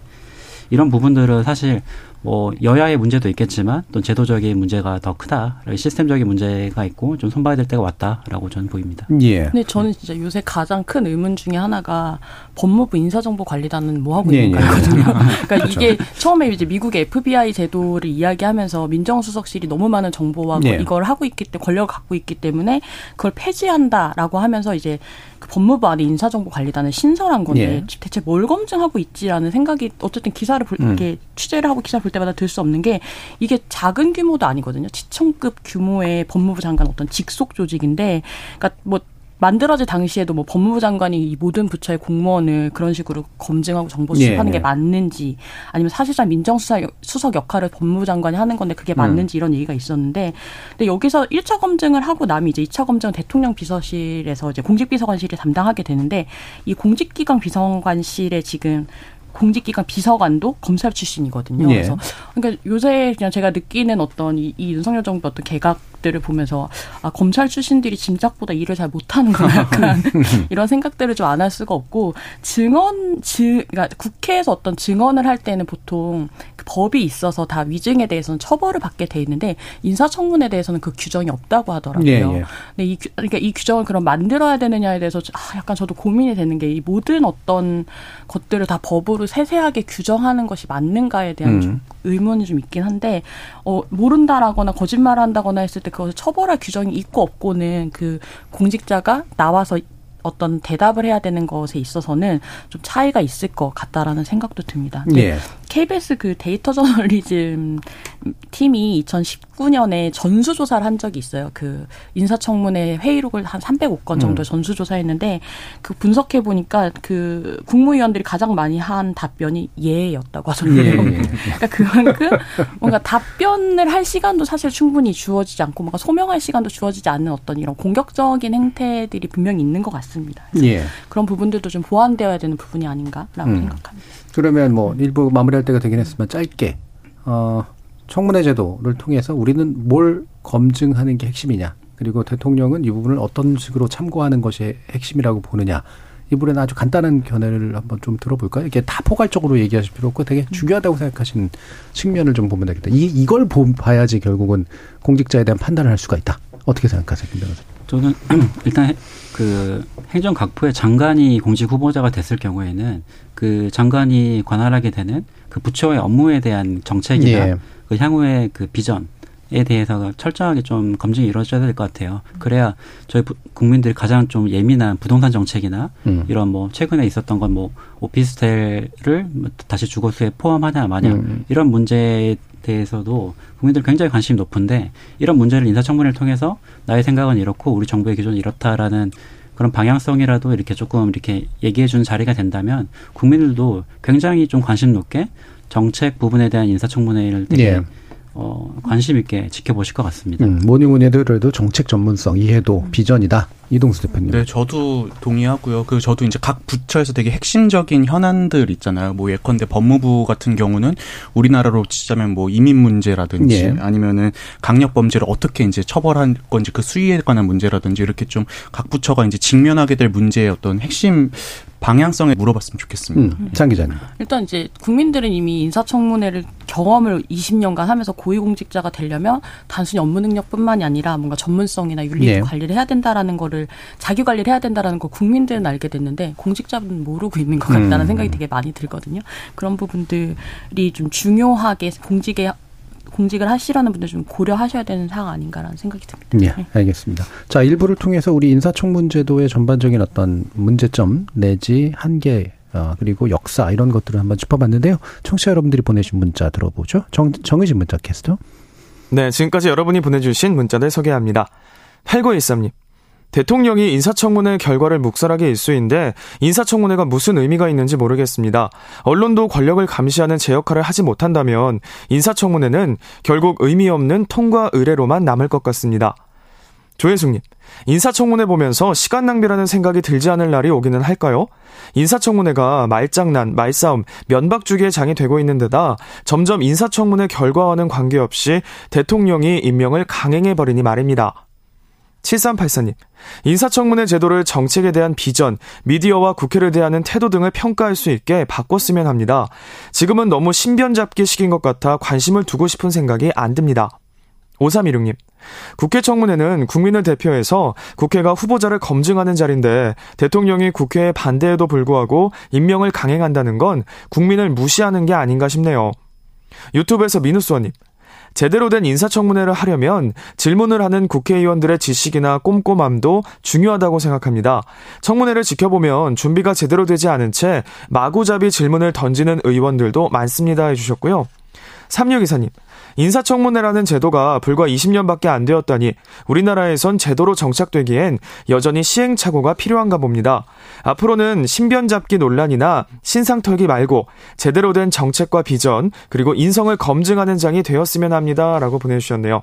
이런 부분들은 사실 뭐 여야의 문제도 있겠지만 또 제도적인 문제가 더 크다. 시스템적인 문제가 있고 좀 손봐야 될 때가 왔다라고 저는 보입니다. 예. 근데 저는 진짜 요새 가장 큰 의문 중에 하나가 법무부 인사정보관리단은 뭐 하고 있는 가거든요. 예, 예. 그러니까 그렇죠. 이게 처음에 이제 미국의 FBI 제도를 이야기하면서 민정수석실이 너무 많은 정보와 예. 이걸 하고 있기 때문에 권력을 갖고 있기 때문에 그걸 폐지한다라고 하면서 이제 그 법무부 안에 인사정보관리단은 신설한 건데 예. 대체 뭘 검증하고 있지라는 생각이 어쨌든 기사를 볼, 음. 이렇게 취재를 하고 기사를 볼 때마다 들 수 없는 게 이게 작은 규모도 아니거든요. 지청급 규모의 법무부 장관 어떤 직속 조직인데, 그러니까 뭐 만들어질 당시에도 뭐 법무부 장관이 이 모든 부처의 공무원을 그런 식으로 검증하고 정보 수집하는 예, 게 예. 맞는지 아니면 사실상 민정수석 수석 역할을 법무부 장관이 하는 건데 그게 음. 맞는지 음. 이런 얘기가 있었는데 근데 여기서 1차 검증을 하고 나면 이제 2차 검증은 대통령 비서실에서 이제 공직비서관실이 담당하게 되는데 이 공직기관 비서관실에 지금 공직기관 비서관도 검찰 출신이거든요. 예. 그래서 그러니까 요새 그냥 제가 느끼는 어떤 이, 이 윤석열 정부 어떤 개각 들을 보면서 아 검찰 출신들이 짐작보다 일을 잘 못하는구나 약간 이런 생각들을 좀 안 할 수가 없고 증언 증 그러니까 국회에서 어떤 증언을 할 때는 보통 그 법이 있어서 다 위증에 대해서는 처벌을 받게 돼 있는데 인사청문에 대해서는 그 규정이 없다고 하더라고요. 예, 예. 근데 이 그러니까 이 규정을 그럼 만들어야 되느냐에 대해서 아 약간 저도 고민이 되는 게 이 모든 어떤 것들을 다 법으로 세세하게 규정하는 것이 맞는가에 대한 음. 의문이 좀 있긴 한데 어 모른다라거나 거짓말한다거나 했을 때 그것을 처벌할 규정이 있고 없고는 그 공직자가 나와서 어떤 대답을 해야 되는 것에 있어서는 좀 차이가 있을 것 같다라는 생각도 듭니다. 예. KBS 그 데이터 저널리즘 팀이 2019년에 전수조사를 한 적이 있어요. 그 인사청문회 회의록을 한 305건 정도 음. 전수조사했는데 그 분석해 보니까 그 국무위원들이 가장 많이 한 답변이 예였다고 하더라고요. 예, 예. 그러니까 그만큼 뭔가 답변을 할 시간도 사실 충분히 주어지지 않고 뭔가 소명할 시간도 주어지지 않는 어떤 이런 공격적인 행태들이 분명히 있는 것 같습니다. 예. 그런 부분들도 좀 보완되어야 되는 부분이 아닌가라고 음. 생각합니다. 그러면 뭐 일부 마무리할 때가 되긴 했지만 짧게 어 청문회 제도를 통해서 우리는 뭘 검증하는 게 핵심이냐 그리고 대통령은 이 부분을 어떤 식으로 참고하는 것이 핵심이라고 보느냐 이 부분은 아주 간단한 견해를 한번 좀 들어볼까요? 이게 다 포괄적으로 얘기하실 필요 없고 되게 중요하다고 생각하시는 측면을 좀 보면 되겠다. 이, 이걸 보, 봐야지 결국은 공직자에 대한 판단을 할 수가 있다. 어떻게 생각하세요, 김 변호사? 저는 일단 그 행정 각부의 장관이 공직 후보자가 됐을 경우에는 그 장관이 관할하게 되는 그 부처의 업무에 대한 정책이나 예. 그 향후의 그 비전 에 대해서 철저하게 좀 검증이 이루어져야 될 것 같아요. 그래야 저희 국민들이 가장 좀 예민한 부동산 정책이나 음. 이런 뭐 최근에 있었던 건 뭐 오피스텔을 다시 주거수에 포함하냐 마냐 음. 이런 문제에 대해서도 국민들 굉장히 관심이 높은데 이런 문제를 인사청문회를 통해서 나의 생각은 이렇고 우리 정부의 기준은 이렇다라는 그런 방향성이라도 이렇게 조금 이렇게 얘기해 주는 자리가 된다면 국민들도 굉장히 좀 관심 높게 정책 부분에 대한 인사청문회를 되게 예. 어, 관심 있게 지켜보실 것 같습니다. 음, 뭐니 뭐니 해도 정책 전문성, 이해도, 음. 비전이다. 이동수 대표님. 네, 저도 동의하고요. 그 저도 이제 각 부처에서 되게 핵심적인 현안들 있잖아요. 뭐 예컨대 법무부 같은 경우는 우리나라로 치자면 뭐 이민 문제라든지 예. 아니면은 강력 범죄를 어떻게 이제 처벌할 건지 그 수위에 관한 문제라든지 이렇게 좀 각 부처가 이제 직면하게 될 문제의 어떤 핵심 방향성에 물어봤으면 좋겠습니다. 음, 장 기자님. 일단 이제 국민들은 이미 인사청문회를 경험을 20년간 하면서 고위공직자가 되려면 단순히 업무 능력뿐만이 아니라 뭔가 전문성이나 윤리 네. 관리를 해야 된다라는 거를 자기 관리를 해야 된다라는 거 국민들은 알게 됐는데 공직자분은 모르고 있는 것 같다는 음. 생각이 되게 많이 들거든요. 그런 부분들이 좀 중요하게 공직에 공직을 하시라는 분들 좀 고려하셔야 되는 사항 아닌가라는 생각이 듭니다. 네, 네. 알겠습니다. 자, 일부를 통해서 우리 인사청문 제도의 전반적인 어떤 문제점 내지 한계 어, 그리고 역사 이런 것들을 한번 짚어봤는데요. 청취자 여러분들이 보내신 문자 들어보죠. 정, 정의진 문자 캐스터. 네, 지금까지 여러분이 보내주신 문자들 소개합니다. 8913님. 대통령이 인사청문회 결과를 묵살하게 일수인데 인사청문회가 무슨 의미가 있는지 모르겠습니다. 언론도 권력을 감시하는 제 역할을 하지 못한다면 인사청문회는 결국 의미 없는 통과 의뢰로만 남을 것 같습니다. 조혜숙님, 인사청문회 보면서 시간 낭비라는 생각이 들지 않을 날이 오기는 할까요? 인사청문회가 말장난, 말싸움, 면박주기의 장이 되고 있는 데다 점점 인사청문회 결과와는 관계없이 대통령이 임명을 강행해버리니 말입니다. 7384님, 인사청문회 제도를 정책에 대한 비전, 미디어와 국회를 대하는 태도 등을 평가할 수 있게 바꿨으면 합니다. 지금은 너무 신변잡기 식인 것 같아 관심을 두고 싶은 생각이 안 듭니다. 5316님, 국회 청문회는 국민을 대표해서 국회가 후보자를 검증하는 자리인데 대통령이 국회의 반대에도 불구하고 임명을 강행한다는 건 국민을 무시하는 게 아닌가 싶네요. 유튜브에서 민우수원님, 제대로 된 인사청문회를 하려면 질문을 하는 국회의원들의 지식이나 꼼꼼함도 중요하다고 생각합니다. 청문회를 지켜보면 준비가 제대로 되지 않은 채 마구잡이 질문을 던지는 의원들도 많습니다 해주셨고요. 3624님, 인사청문회라는 제도가 불과 20년밖에 안 되었다니 우리나라에선 제도로 정착되기엔 여전히 시행착오가 필요한가 봅니다. 앞으로는 신변 잡기 논란이나 신상 털기 말고 제대로 된 정책과 비전 그리고 인성을 검증하는 장이 되었으면 합니다. 라고 보내주셨네요.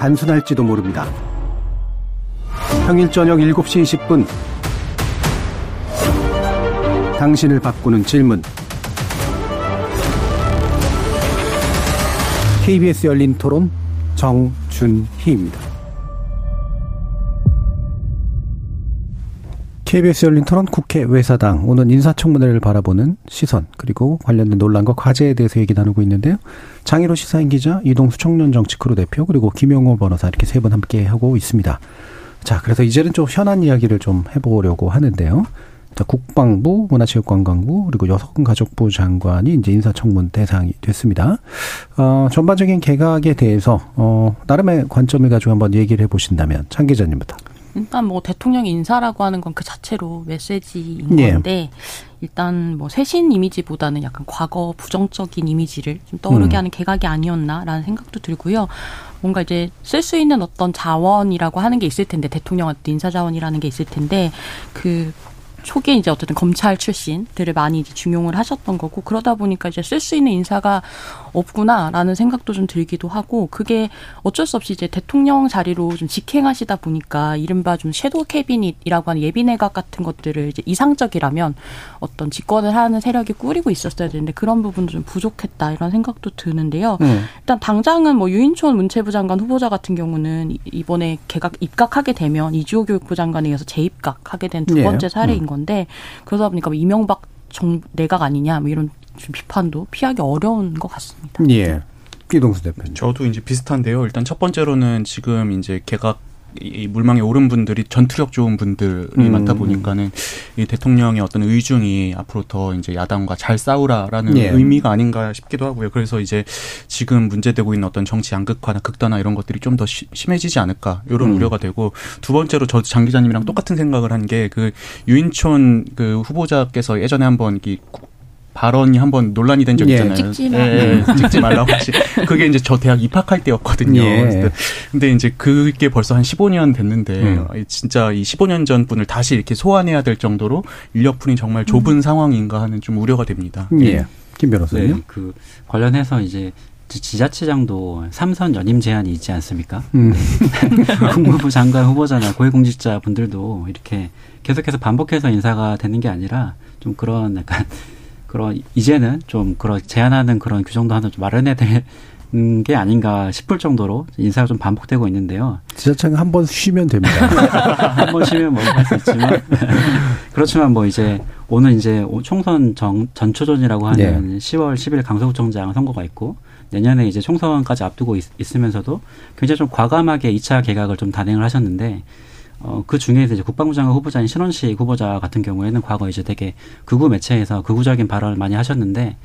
단순할지도 모릅니다. 평일 저녁 7시 20분 당신을 바꾸는 질문 KBS 열린 토론 정준희입니다. KBS 열린 토론 국회 외사당 오늘 인사청문회를 바라보는 시선 그리고 관련된 논란과 과제에 대해서 얘기 나누고 있는데요. 장희로 시사인 기자, 이동수 청년 정치크루 대표 그리고 김영호 변호사 이렇게 세 분 함께 하고 있습니다. 자, 그래서 이제는 좀 현안 이야기를 좀 해보려고 하는데요. 자, 국방부, 문화체육관광부 그리고 여성가족부 장관이 이제 인사청문 대상이 됐습니다. 어, 전반적인 개각에 대해서 어, 나름의 관점을 가지고 한번 얘기를 해보신다면 장 기자님부터. 일단 뭐 대통령 인사라고 하는 건 그 자체로 메시지인 예. 건데 일단 뭐 새신 이미지보다는 약간 과거 부정적인 이미지를 좀 떠오르게 음. 하는 개각이 아니었나라는 생각도 들고요. 뭔가 이제 쓸 수 있는 어떤 자원이라고 하는 게 있을 텐데 대통령한테 인사 자원이라는 게 있을 텐데 그 초기에 이제 어쨌든 검찰 출신들을 많이 이제 중용을 하셨던 거고 그러다 보니까 이제 쓸 수 있는 인사가 없구나라는 생각도 좀 들기도 하고 그게 어쩔 수 없이 이제 대통령 자리로 좀 직행하시다 보니까 이른바 좀 섀도우 캐비닛이라고 하는 예비 내각 같은 것들을 이제 이상적이라면 어떤 집권을 하는 세력이 꾸리고 있었어야 되는데 그런 부분도 좀 부족했다 이런 생각도 드는데요. 음. 일단 당장은 뭐 유인촌 문체부 장관 후보자 같은 경우는 이번에 개각 입각하게 되면 이주호 교육부 장관에 의해서 재입각하게 된 두 번째 예. 사례인 음. 건데 그러다 보니까 뭐 이명박 정 내각 아니냐 뭐 이런 좀 비판도 피하기 어려운 것 같습니다. 예. 기동수 대표님. 저도 이제 비슷한데요. 일단 첫 번째로는 지금 이제 개각 이 물망에 오른 분들이 전투력 좋은 분들이 음. 많다 보니까는 이 대통령의 어떤 의중이 앞으로 더 이제 야당과 잘 싸우라라는 예. 의미가 아닌가 싶기도 하고요. 그래서 이제 지금 문제되고 있는 어떤 정치 양극화나 극단화 이런 것들이 좀 더 심해지지 않을까 이런 음. 우려가 되고 두 번째로 저 장 기자님이랑 똑같은 생각을 한 게 그 유인촌 그 후보자께서 예전에 한번 이 발언이 한번 논란이 된 적이 예. 있잖아요. 찍지 마. 예, 예, 찍지 말라고 하시. 그게 이제 저 대학 입학할 때였거든요. 예. 근데 이제 그게 벌써 한 15년 됐는데 음. 진짜 이 15년 전 분을 다시 이렇게 소환해야 될 정도로 인력풀이 정말 좁은 음. 상황인가 하는 좀 우려가 됩니다. 예. 김 변호사님. 네, 그 관련해서 이제 지자체장도 삼선 연임 제한이 있지 않습니까? 음. 국무부 장관 후보자나 고위공직자 분들도 이렇게 계속해서 반복해서 인사가 되는 게 아니라 좀 그런 약간 그런 이제는 좀 그런 제한하는 그런 규정도 하나 좀 마련해야 되는 게 아닌가 싶을 정도로 인사가 좀 반복되고 있는데요. 지자체는 한번 쉬면 됩니다. 한 번 쉬면 뭐할수 있지만 그렇지만 뭐 이제 오늘 이제 총선 정, 전초전이라고 하는 네. 10월 10일 강서구청장 선거가 있고 내년에 이제 총선까지 앞두고 있, 있으면서도 굉장히 좀 과감하게 2차 개각을 좀 단행을 하셨는데 어, 그 중에서 이제 국방부 장관 후보자인 신원식 후보자 같은 경우에는 과거 이제 되게 극우 매체에서 극우적인 발언을 많이 하셨는데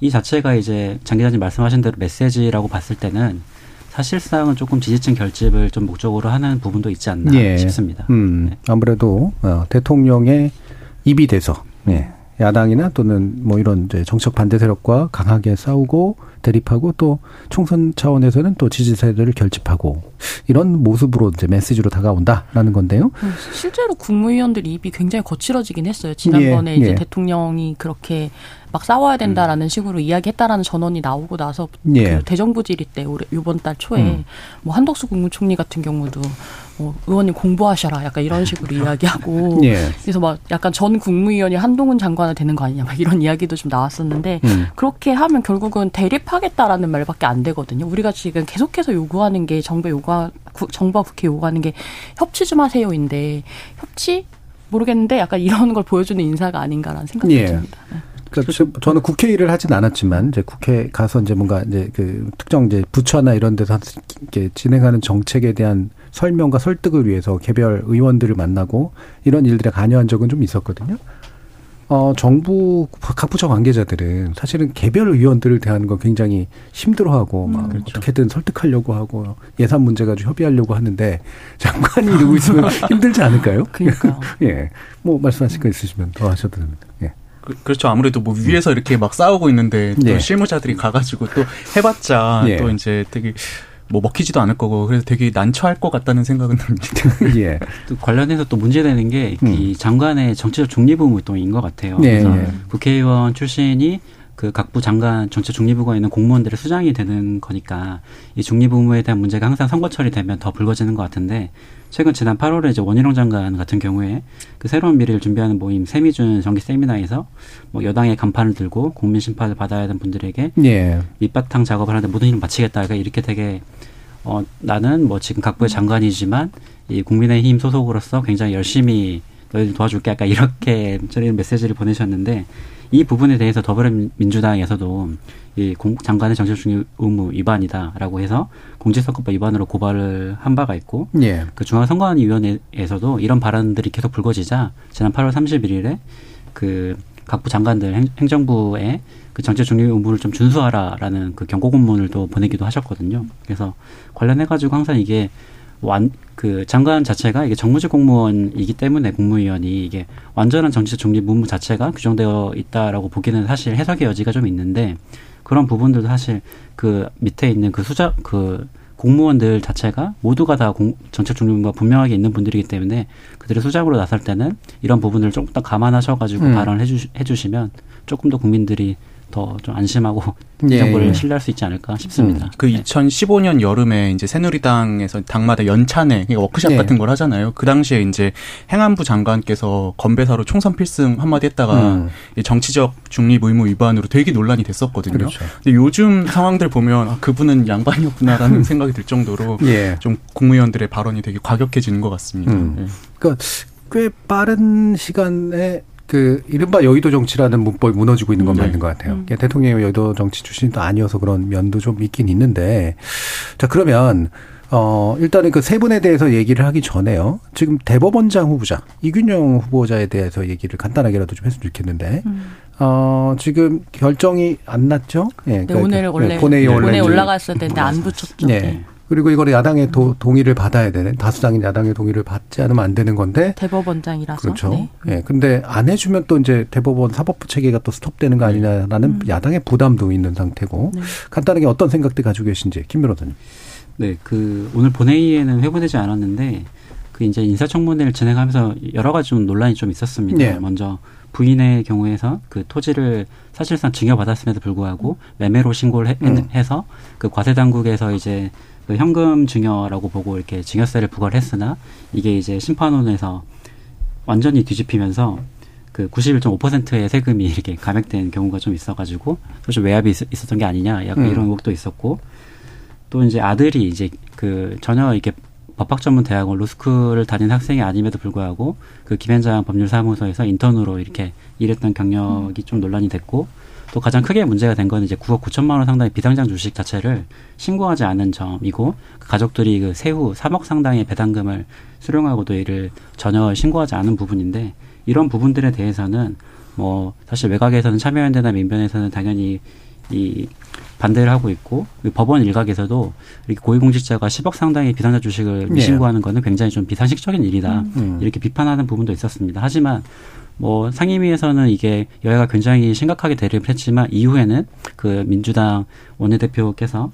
이 자체가 이제 장 기자님 말씀하신 대로 메시지라고 봤을 때는 사실상은 조금 지지층 결집을 좀 목적으로 하는 부분도 있지 않나 예. 싶습니다. 음, 네. 아무래도 어, 대통령의 입이 돼서 예. 야당이나 또는 뭐 이런 이제 정책 반대 세력과 강하게 싸우고 대립하고 또 총선 차원에서는 또 지지 세대를 결집하고 이런 모습으로 이제 메시지로 다가온다라는 건데요. 음, 실제로 국무위원들 입이 굉장히 거칠어지긴 했어요. 지난번에 예, 이제 예. 대통령이 그렇게 막 싸워야 된다라는 음. 식으로 이야기했다라는 전원이 나오고 나서 예. 그 대정부 질의 때 올해 이번 달 초에 음. 뭐 한덕수 국무총리 같은 경우도 뭐 의원님 공부하셔라 약간 이런 식으로 이야기하고 예. 그래서 막 약간 전 국무위원이 한동훈 장관이 되는 거 아니냐 막 이런 이야기도 좀 나왔었는데 음. 그렇게 하면 결국은 대립하겠다라는 말밖에 안 되거든요. 우리가 지금 계속해서 요구하는 게 정부 요구 정부와 국회 요구하는 게 협치 좀 하세요인데 협치 모르겠는데 약간 이런 걸 보여주는 인사가 아닌가라는 생각이 예. 듭니다. 네. 그러니까 저는 국회 일을 하진 않았지만 이제 국회 가서 이제 뭔가 이제 그 특정 이제 부처나 이런 데서 이렇게 진행하는 정책에 대한 설명과 설득을 위해서 개별 의원들을 만나고 이런 일들에 관여한 적은 좀 있었거든요. 어, 정부 각 부처 관계자들은 사실은 개별 의원들을 대하는 거 굉장히 힘들어하고 막 음, 그렇죠. 어떻게든 설득하려고 하고 예산 문제 가지고 협의하려고 하는데 장관이 누구 있으면 힘들지 않을까요? 그러니까 예, 뭐 말씀하실 거 있으시면 더 하셔도 됩니다. 예. 그, 렇죠 아무래도 뭐 위에서 이렇게 막 싸우고 있는데 또 예. 실무자들이 가가지고 또 해봤자 예. 또 이제 되게 뭐 먹히지도 않을 거고 그래서 되게 난처할 것 같다는 생각은 듭니다. 예. 또 관련해서 또 문제되는 게이 음. 장관의 정치적 중립 의무인 것 같아요. 네. 그래서 예. 국회의원 출신이 그 각부 장관 정치 중립부가 있는 공무원들의 수장이 되는 거니까 이 중립 의무에 대한 문제가 항상 선거철이 되면 더 불거지는 것 같은데 최근 지난 8월에 이제 원희룡 장관 같은 경우에 그 새로운 미래를 준비하는 모임 세미준 정기 세미나에서 뭐 여당의 간판을 들고 국민 심판을 받아야 하는 분들에게 예. 밑바탕 작업을 하는데 모든 일을 마치겠다. 그러니까 이렇게 되게 어 나는 뭐 지금 각부의 장관이지만 이 국민의힘 소속으로서 굉장히 열심히 너희들 도와줄게. 약간 이렇게 저는 메시지를 보내셨는데 이 부분에 대해서 더불어민주당에서도 이 공, 장관의 정책 중립 의무 위반이다라고 해서 공직선거법 위반으로 고발을 한 바가 있고 예. 그 중앙선거안위원회에서도 이런 발언들이 계속 불거지자 지난 8월 31일에 그 각부 장관들 행, 행정부에 그 정책 중립 의무를 좀 준수하라라는 그 경고 공문을 또 보내기도 하셨거든요. 그래서 관련해 가지고 항상 이게 완, 그 장관 자체가 이게 정무직 공무원이기 때문에 국무위원이 이게 완전한 정치적 중립 의무 자체가 규정되어 있다라고 보기는 사실 해석의 여지가 좀 있는데 그런 부분들도 사실 그 밑에 있는 그 수자 그 공무원들 자체가 모두가 다 공, 정책 중립과 분명하게 있는 분들이기 때문에 그들의 수장으로 나설 때는 이런 부분을 조금 더 감안하셔가지고 음. 발언을 해주, 해주시면 조금 더 국민들이 더 좀 안심하고 예. 정부를 신뢰할 수 있지 않을까 싶습니다. 음. 그 네. 2015년 여름에 이제 새누리당에서 당마다 연찬회 그러니까 워크샵 네. 같은 걸 하잖아요. 그 당시에 이제 행안부 장관께서 건배사로 총선 필승 한마디 했다가 음. 정치적 중립 의무 위반으로 되게 논란이 됐었거든요. 그렇죠. 근데 요즘 상황들 보면 아, 그분은 양반이었구나라는 생각이 들 정도로 예. 좀 국무위원들의 발언이 되게 과격해지는 것 같습니다. 음. 예. 그러니까 꽤 빠른 시간에 그 이른바 여의도 정치라는 문법이 무너지고 있는 건 네. 맞는 것 같아요. 음. 대통령이 여의도 정치 출신도 아니어서 그런 면도 좀 있긴 있는데 자 그러면 어 일단은 그 세 분에 대해서 얘기를 하기 전에요. 지금 대법원장 후보자 이균용 후보자에 대해서 얘기를 간단하게라도 좀 했으면 좋겠는데 음. 어 지금 결정이 안 났죠? 예, 네, 그러니까 오늘 원래 네, 본회의 원래 올라갔을 텐데 안 붙였죠. 네. 네. 그리고 이거를 야당의 도, 동의를 받아야 되는 다수당인 야당의 동의를 받지 않으면 안 되는 건데 대법원장이라서 그렇죠. 네. 예. 근데 안 해주면 또 이제 대법원 사법부 체계가 또 스톱되는 거 아니냐라는 음. 야당의 부담도 있는 상태고 네. 간단하게 어떤 생각들 가지고 계신지 김 변호사님. 네, 그 오늘 본회의에는 회부되지 않았는데 그 이제 인사청문회를 진행하면서 여러 가지 좀 논란이 좀 있었습니다. 네. 먼저 부인의 경우에서 그 토지를 사실상 증여받았음에도 불구하고 매매로 신고를 해, 음. 해서 그 과세 당국에서 이제 그 현금 증여라고 보고 이렇게 증여세를 부과를 했으나 이게 이제 심판원에서 완전히 뒤집히면서 그 91.5%의 세금이 이렇게 감액된 경우가 좀 있어가지고 사실 외압이 있, 었던 게 아니냐 약간 음. 이런 의혹도 있었고 또 이제 아들이 이제 그 전혀 이렇게 법학 전문 대학원 로스쿨을 다닌 학생이 아님에도 불구하고 그 김현장 법률사무소에서 인턴으로 이렇게 일했던 경력이 좀 논란이 됐고 또 가장 크게 문제가 된 거는 이제 9억 9천만 원 상당의 비상장 주식 자체를 신고하지 않은 점이고 그 가족들이 그 세후 3억 상당의 배당금을 수령하고도 이를 전혀 신고하지 않은 부분인데 이런 부분들에 대해서는 뭐 사실 외곽에서는 참여연대나 민변에서는 당연히 이 반대를 하고 있고 법원 일각에서도 이렇게 고위공직자가 10억 상당의 비상자 주식을 미신고하는 네. 거는 굉장히 좀 비상식적인 일이다 음. 이렇게 비판하는 부분도 있었습니다. 하지만 뭐 상임위에서는 이게 여야가 굉장히 심각하게 대립을 했지만 이후에는 그 민주당 원내대표께서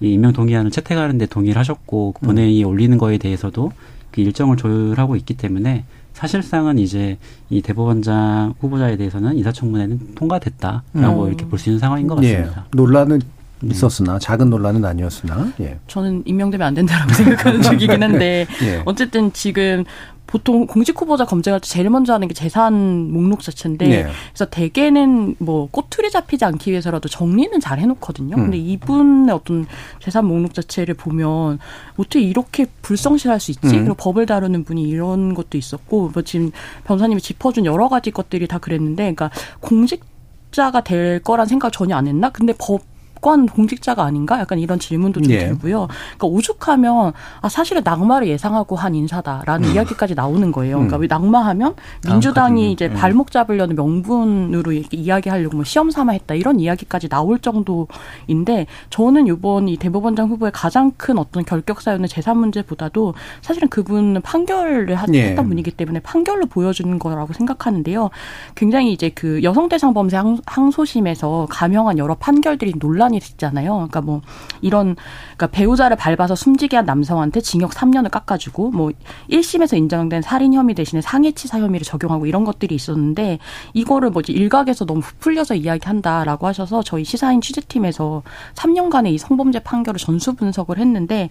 이 임명 동의안을 채택하는데 동의를 하셨고 그 본회의에 음. 올리는 거에 대해서도 그 일정을 조율하고 있기 때문에 사실상은 이제 이 대법원장 후보자에 대해서는 인사청문회는 통과됐다라고 음. 이렇게 볼 수 있는 상황인 것 예. 같습니다. 예. 논란은 있었으나 작은 논란은 아니었으나 예. 저는 임명되면 안 된다라고 생각하는 쪽이긴 한데 예. 어쨌든 지금 보통 공직 후보자 검증할 때 제일 먼저 하는 게 재산 목록 자체인데 네. 그래서 대개는 뭐 꼬투리 잡히지 않기 위해서라도 정리는 잘 해놓거든요. 음. 근데 이분의 어떤 재산 목록 자체를 보면 어떻게 이렇게 불성실할 수 있지? 음. 그리고 법을 다루는 분이 이런 것도 있었고 뭐 지금 변사님이 짚어준 여러 가지 것들이 다 그랬는데, 그러니까 공직 자가 될 거란 생각 전혀 안 했나? 근데 법 법관 공직자가 아닌가? 약간 이런 질문도 좀 예. 들고요. 그러니까 오죽하면 아 사실은 낙마를 예상하고 한 인사다라는 음. 이야기까지 나오는 거예요. 그러니까 음. 왜 낙마하면 민주당이 이제 예. 발목 잡으려는 명분으로 이렇게 이야기하려고 뭐 시험 삼아 했다 이런 이야기까지 나올 정도인데 저는 이번 이 대법원장 후보의 가장 큰 어떤 결격 사유는 재산 문제보다도 사실은 그분은 판결을 예. 했던 분이기 때문에 판결로 보여주는 거라고 생각하는데요. 굉장히 이제 그 여성 대상 범죄 항소심에서 감형한 여러 판결들이 논란 논란이 있잖아요. 그러니까 뭐 이런 그러니까 배우자를 밟아서 숨지게 한 남성한테 징역 3년을 깎아주고 뭐 1심에서 인정된 살인 혐의 대신에 상해치사 혐의를 적용하고 이런 것들이 있었는데 이거를 뭐지 일각에서 너무 부풀려서 이야기한다라고 하셔서 저희 시사인 취재팀에서 3년간의 이 성범죄 판결을 전수 분석을 했는데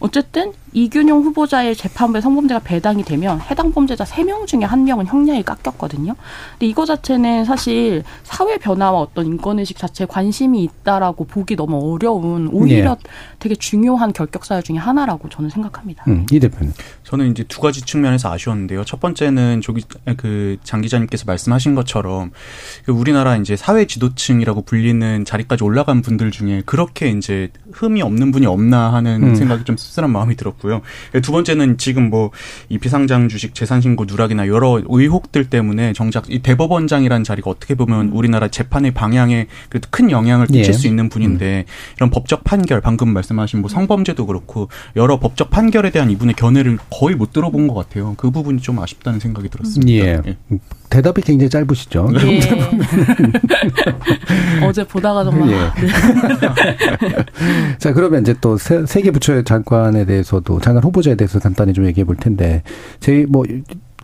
어쨌든 이균용 후보자의 재판부에 성범죄가 배당이 되면 해당 범죄자 세 명 중에 한명은 형량이 깎였거든요. 근데 이거 자체는 사실 사회 변화와 어떤 인권의식 자체에 관심이 있다라고 보기 너무 어려운 오히려 네. 되게 중요한 결격 사유 중에 하나라고 저는 생각합니다. 음, 이 대표는 저는 이제 두 가지 측면에서 아쉬웠는데요. 첫 번째는 조기 그 장 기자님께서 말씀하신 것처럼 그 우리나라 이제 사회 지도층이라고 불리는 자리까지 올라간 분들 중에 그렇게 이제 흠이 없는 분이 없나 하는 음. 생각이 좀 씁쓸한 마음이 들었고 요. 두 번째는 지금 뭐 이 비상장 주식 재산 신고 누락이나 여러 의혹들 때문에 정작 이 대법원장이라는 자리가 어떻게 보면 우리나라 재판의 방향에 그래도 큰 영향을 끼칠 예. 수 있는 분인데 이런 법적 판결 방금 말씀하신 뭐 성범죄도 그렇고 여러 법적 판결에 대한 이분의 견해를 거의 못 들어본 것 같아요. 그 부분이 좀 아쉽다는 생각이 들었습니다. 예. 대답이 굉장히 짧으시죠. 예. 어제 보다가 정말 예. 자, 그러면 이제 또 세 개 부처의 장관에 대해서도 장관 후보자에 대해서 간단히 좀 얘기해 볼 텐데 저희 뭐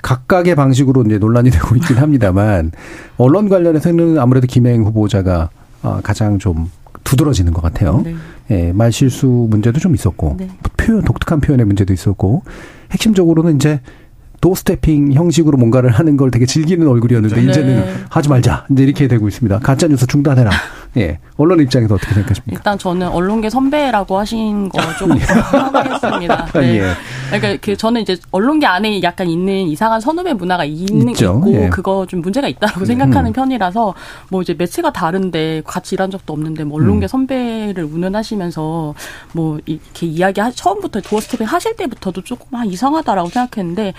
각각의 방식으로 이제 논란이 되고 있긴 합니다만 언론 관련해서는 아무래도 김행 후보자가 아, 가장 좀 두드러지는 것 같아요. 네. 예, 말 실수 문제도 좀 있었고 네. 표현 독특한 표현의 문제도 있었고 핵심적으로는 이제 도스태핑 형식으로 뭔가를 하는 걸 되게 즐기는 얼굴이었는데 네. 이제는 하지 말자 이제 이렇게 되고 있습니다. 가짜 뉴스 중단해라. 예, 언론 입장에서 어떻게 생각하십니까? 일단 저는 언론계 선배라고 하신 거 조금 하겠습니다. 아, 네. 예. 그러니까 그 저는 이제 언론계 안에 약간 있는 이상한 선후배 문화가 있는 있죠. 있고 예. 그거 좀 문제가 있다고 생각하는 편이라서 뭐 이제 매체가 다른데 같이 일한 적도 없는데 뭐 언론계 음. 선배를 운운하시면서 뭐 이렇게 이야기 하, 처음부터 도어 스텝을 하실 때부터도 조금 아 이상하다라고 생각했는데